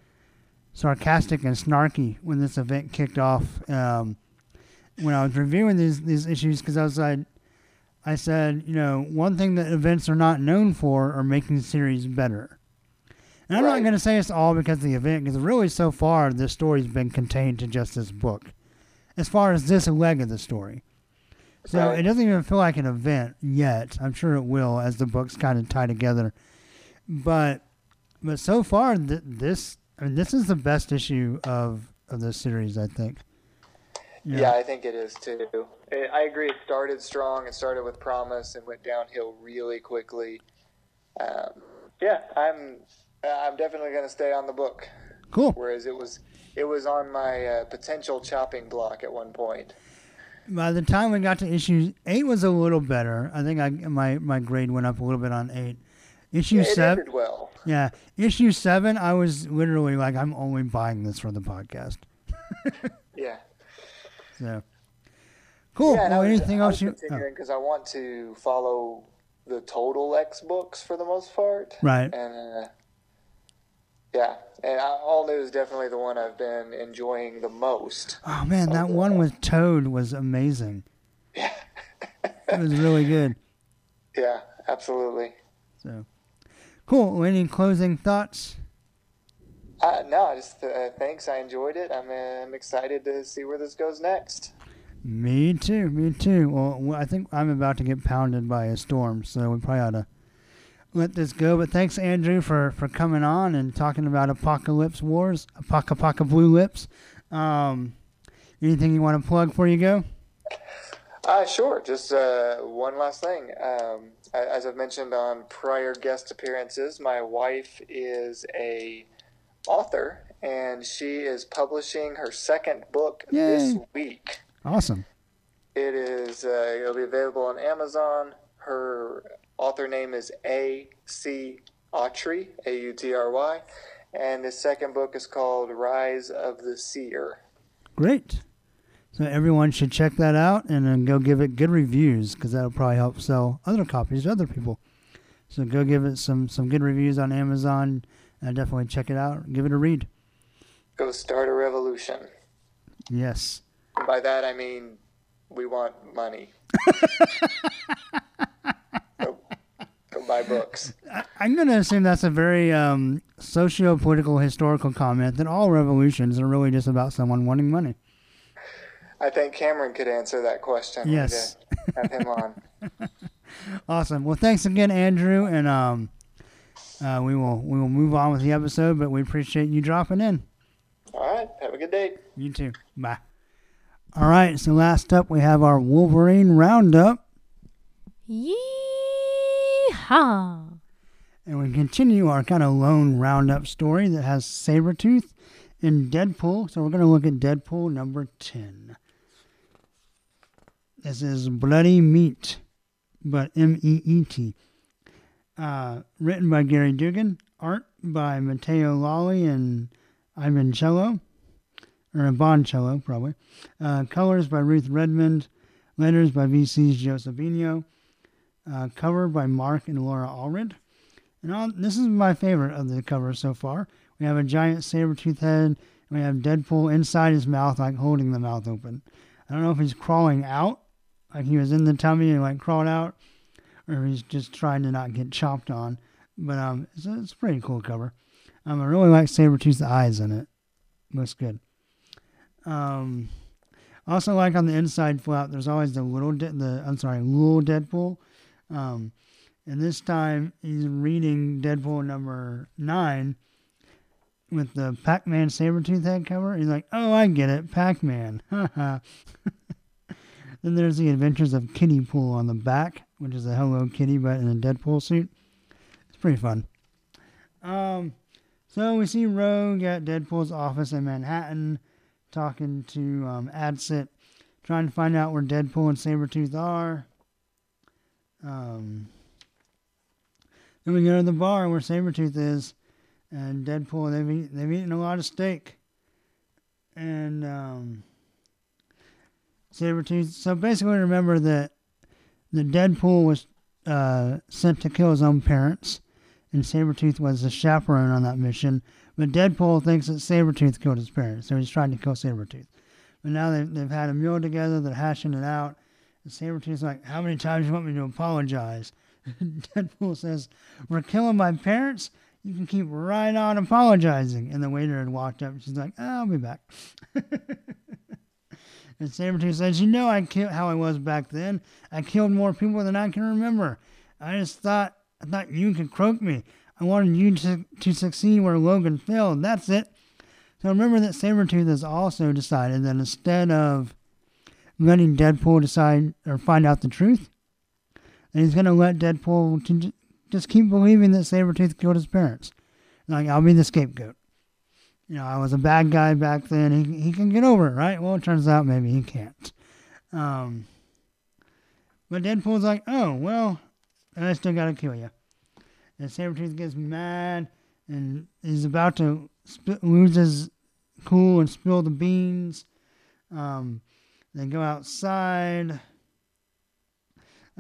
S2: sarcastic and snarky when this event kicked off. Um, when I was reviewing these these issues, because I was like, I said, you know, one thing that events are not known for are making the series better. And I'm not going to say it's all because of the event, because really so far this story's been contained to just this book, as far as this leg of the story. So
S3: Right.
S2: it doesn't even feel like an event yet. I'm sure it will as the books kind of tie together. But but so far th- this I mean this is the best issue of of this series I think. Know,
S3: Yeah, I think it is too. I I agree. It started strong. It started with promise and went downhill really quickly. Um, yeah, I'm. I'm definitely going to stay on the book.
S2: Cool.
S3: Whereas it was, it was on my uh, potential chopping block at one point.
S2: By the time we got to issue eight was a little better. I think I my my grade went up a little bit on eight. Issue
S3: Yeah, it
S2: seven,
S3: well.
S2: yeah, issue seven. I was literally like, I'm only buying this for the podcast. [laughs]
S3: Yeah.
S2: So cool.
S3: Yeah,
S2: well,
S3: was,
S2: anything
S3: I
S2: else you? oh,
S3: continuing because I want to follow the Total X books for the most part.
S2: right.
S3: And uh, yeah, and All New is definitely the one I've been enjoying the most.
S2: Oh man, that one with Toad was amazing.
S3: Yeah.
S2: It was really good. [laughs]
S3: Yeah, absolutely.
S2: So cool. Any closing thoughts?
S3: Uh, no, just uh, thanks. I enjoyed it. I'm, uh, I'm excited to see where this goes next.
S2: Me too. Me too. Well, well, I think I'm about to get pounded by a storm, so we probably ought to let this go. But thanks, Andrew, for for coming on and talking about Apocalypse Wars, Apoca Apoca Blue Lips. Um, anything you want to plug before you go?
S3: Uh, sure. Just uh, one last thing. Um, as I've mentioned on prior guest appearances, my wife is a author, and she is publishing her second book this week.
S2: Awesome.
S3: It is. Uh, it'll be available on Amazon. Her author name is A. C. Autry, A U T R Y, and the second book is called Rise of the Seer.
S2: Great. So everyone should check that out and then go give it good reviews because that'll probably help sell other copies to other people. So go give it some some good reviews on Amazon and definitely check it out. Give it a read.
S3: Go start a revolution.
S2: Yes.
S3: And by that I mean we want money. [laughs] go, go buy books.
S2: I, I'm going to assume that's a very um, socio-political historical comment that all revolutions are really just about someone wanting money.
S3: I think Cameron could answer that question.
S2: Yes.
S3: Have him on. [laughs]
S2: Awesome. Well, thanks again, Andrew, and um, uh, we will we will move on with the episode. But we appreciate you dropping in.
S3: All right. Have a good day.
S2: You too. Bye. All right. So last up, we have our Wolverine roundup,
S1: Yeehaw!
S2: and we continue our kind of lone roundup story that has Sabretooth and Deadpool. So we're going to look at Deadpool number ten. This is Bloody Meat, but M E E T. Uh, written by Gerry Duggan, art by Matteo Lolli and Iban Coello, or Boncello, probably. Uh, colors by Ruth Redmond, letters by VC's Joe Sabino, uh, cover by Mark and Laura Allred. And all, this is my favorite of the covers so far. We have a giant saber-tooth head, and we have Deadpool inside his mouth, like holding the mouth open. I don't know if he's crawling out, like he was in the tummy and like crawled out, or he's just trying to not get chopped on. But um, it's a, it's a pretty cool cover. Um, I really like Sabretooth's eyes in it. Looks good. Um, also like on the inside flap, there's always the little, de- the I'm sorry, little Deadpool. Um, and this time he's reading Deadpool number nine with the Pac-Man Sabretooth head cover. He's like, "Oh, I get it, Pac-Man." Haha. [laughs] then there's the Adventures of Kitty Pool on the back, which is a Hello Kitty but in a Deadpool suit. It's pretty fun. Um, so we see Rogue at Deadpool's office in Manhattan, talking to um, Adsit, trying to find out where Deadpool and Sabretooth are. Um, then we go to the bar where Sabretooth is, and Deadpool, they've, they've eaten a lot of steak. And um, Sabretooth, so basically remember that the Deadpool was uh, sent to kill his own parents, and Sabretooth was the chaperone on that mission. But Deadpool thinks that Sabretooth killed his parents, so he's trying to kill Sabretooth. But now they've, they've had a meal together, they're hashing it out. And Sabretooth's like, How many times do you want me to apologize? [laughs] Deadpool says, We're killing my parents? You can keep right on apologizing. And the waiter had walked up. She's like, ah, I'll be back. [laughs] and Sabretooth says, You know I killed how I was back then. I killed more people than I can remember. I just thought I thought you could croak me. I wanted you to, to succeed where Logan failed. That's it. So remember that Sabretooth has also decided that instead of letting Deadpool decide or find out the truth, And he's going to let Deadpool to just keep believing that Sabretooth killed his parents. Like, I'll be the scapegoat. You know, I was a bad guy back then. He, he can get over it, right? Well, it turns out maybe he can't. Um, but Deadpool's like, oh, well, I still got to kill you. And Sabretooth gets mad and he's about to sp- lose his cool and spill the beans. Um, they go outside.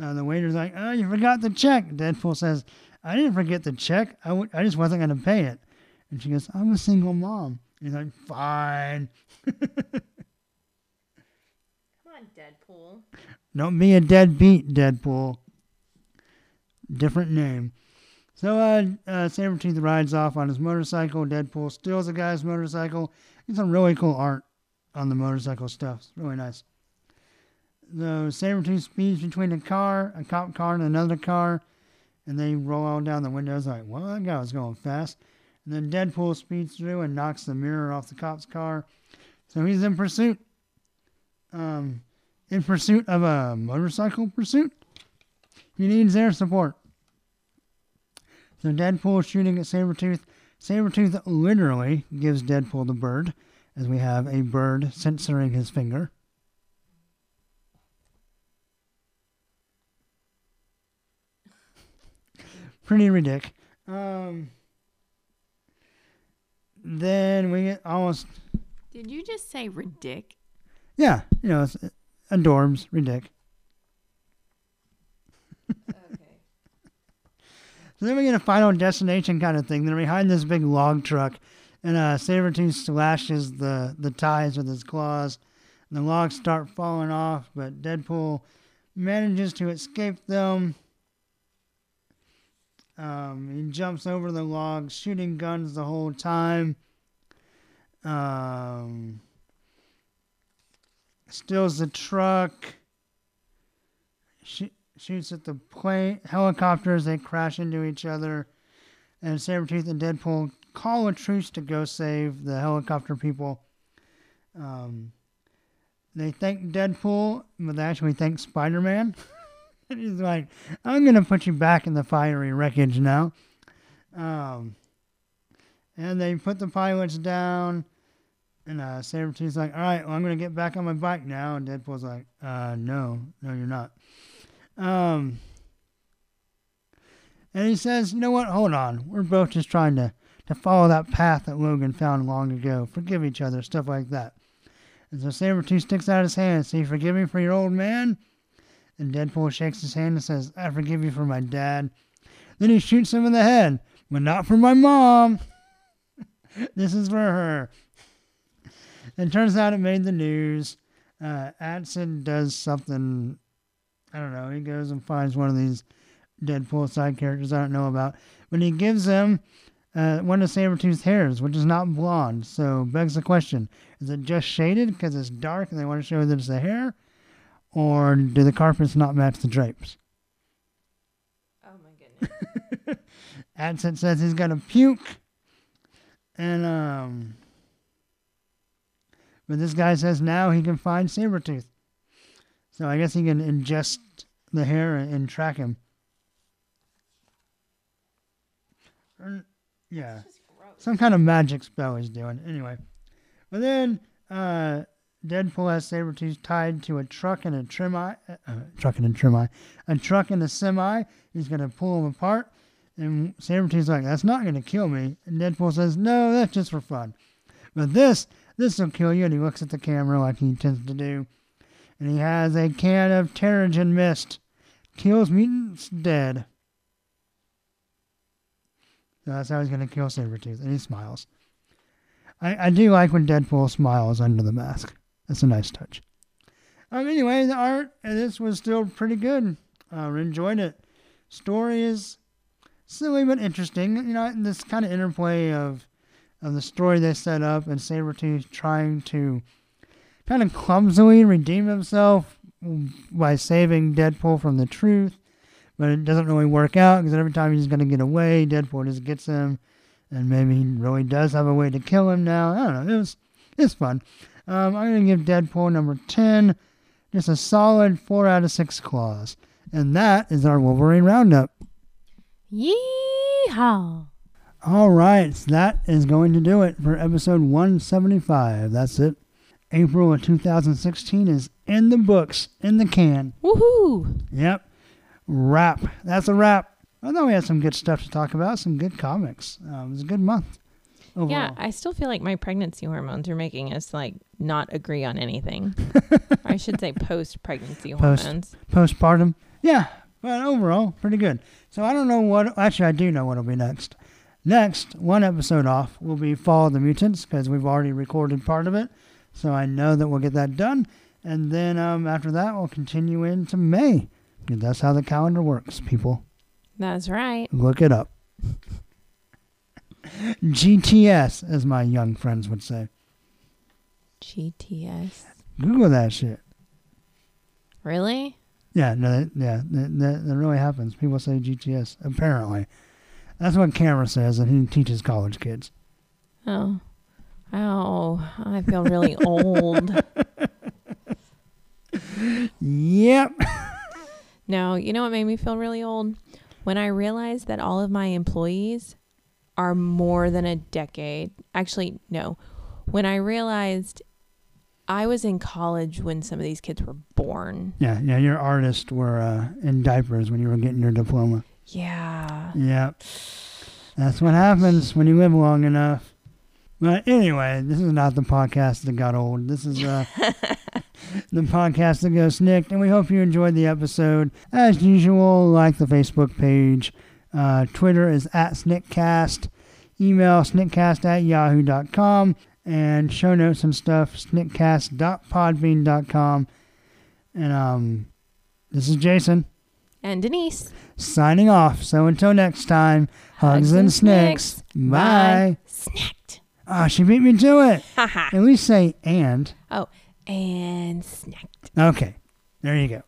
S2: Uh, the waiter's like, "Oh, you forgot the check." Deadpool says, "I didn't forget the check. I, w- I just wasn't going to pay it." And she goes, "I'm a single mom." And he's like, "Fine.
S1: Come on, Deadpool.
S2: Don't be a deadbeat, Deadpool." Different name. So uh, uh, Sabretooth rides off on his motorcycle. Deadpool steals a guy's motorcycle. It's some really cool art on the motorcycle stuff. It's really nice. The Sabretooth speeds between a car, a cop car, and another car, and they roll all down the windows like, well, that guy was going fast. And then Deadpool speeds through and knocks the mirror off the cop's car. So he's in pursuit. Um, in pursuit of a motorcycle pursuit. He needs their support. So Deadpool shooting at Sabretooth. Sabretooth literally gives Deadpool the bird, as we have a bird censoring his finger. Pretty ridiculous. Um, then we get almost,
S1: Did you just say ridic?
S2: yeah, you know, it's adorbs, ridic.
S1: Okay. [laughs]
S2: So then we get a final destination kind of thing. They're behind this big log truck, and uh, Sabretooth slashes the, the ties with his claws. And the logs start falling off, but Deadpool manages to escape them. Um, he jumps over the logs, shooting guns the whole time. Um, steals the truck. Sh- shoots at the plane helicopters. They crash into each other, and Sabretooth and Deadpool call a truce to go save the helicopter people. Um, they thank Deadpool, but they actually thank Spider Man. [laughs] he's like, I'm going to put you back in the fiery wreckage now. Um, and they put the pilots down. And uh, Sabretooth's like, all right, well, I'm going to get back on my bike now. And Deadpool's like, uh, no, no, you're not. Um, and he says, you know what? Hold on. We're both just trying to, to follow that path that Logan found long ago. Forgive each other, stuff like that. And so Sabretooth sticks out his hand. You forgive me for your old man? And Deadpool shakes his hand and says, I forgive you for my dad. Then he shoots him in the head. But not for my mom. [laughs] this is for her. And turns out it made the news. Uh, Adson does something, I don't know. He goes and finds one of these Deadpool side characters I don't know about. But he gives him uh, one of Sabretooth's hairs, which is not blonde. So begs the question is it just shaded because it's dark and they want to show that it's the hair? Or do the carpets not match the drapes?
S1: Oh my [laughs] goodness.
S2: Adson says he's gonna puke. And um but this guy says now he can find Sabretooth. So I guess he can ingest the hair and, and track him. Yeah. Some kind of magic spell he's doing. Anyway. But then uh Deadpool has Sabretooth tied to a truck and a trim uh, truck and a trim a truck and a semi. He's gonna pull him apart. And Sabretooth's like, that's not going to kill me. And Deadpool says, no, that's just for fun. But this, this will kill you. And he looks at the camera like he tends to do. And he has a can of Terrigen Mist. Kills mutants dead. That's how he's going to kill Sabretooth. And he smiles. I, I do like when Deadpool smiles under the mask. That's a nice touch. Um, anyway, the art and this was still pretty good. I uh, enjoyed it. Story is silly but interesting. You know, this kind of interplay of of the story they set up and Sabretooth trying to kind of clumsily redeem himself by saving Deadpool from the truth. But it doesn't really work out because every time he's going to get away, Deadpool just gets him. And maybe he really does have a way to kill him now. I don't know. It was, it's fun. Um, I'm going to give Deadpool number 10 just a solid 4 out of 6 claws. And that is our Wolverine Roundup.
S1: Yeehaw.
S2: All right, so that is going to do it for episode 175. That's it. April of 2016 is in the books, in the can.
S1: Woohoo.
S2: Yep. Wrap. That's a wrap. I thought we had some good stuff to talk about, some good comics. Um, it was a good month. Overall.
S1: Yeah, I still feel like my pregnancy hormones are making us like not agree on anything. [laughs] I should say post pregnancy
S2: Post.
S1: hormones.
S2: Postpartum. Yeah, but overall, pretty good. So I don't know what. Actually, I do know what'll be next. Next, one episode off will be Fall of the Mutants because we've already recorded part of it. So I know that we'll get that done. And then um, after that, we'll continue into May. That's how the calendar works, people.
S1: That's right.
S2: Look it up. GTS, as my young friends would say.
S1: GTS.
S2: Google that shit.
S1: Really?
S2: Yeah, no, that, yeah, that, that, that really happens. People say GTS, apparently. That's what Cameron says, and he teaches college kids.
S1: Oh. Oh, I feel really old. [laughs]
S2: Yep. [laughs]
S1: No, you know what made me feel really old? When I realized that all of my employees are more than a decade. Actually, no. When I realized I was in college when some of these kids were born.
S2: Yeah, yeah, your artists were uh, in diapers when you were getting your diploma.
S1: Yeah.
S2: Yep. That's what happens when you live long enough. But anyway, this is not the podcast that got old. This is uh, [laughs] the podcast that goes SNIKT, and we hope you enjoyed the episode. As usual, like the Facebook page. Uh, Twitter is at Sniktcast. Email sniktcast at yahoo.com. And show notes and stuff, sniktcast.podbean.com. And um, this is Jason
S1: And Denise.
S2: signing off. So until next time, hugs, and, snicks. Bye.
S1: Snacked.
S2: Ah, she beat me to it. [laughs] At least say and.
S1: oh, and snacked.
S2: Okay, there you go.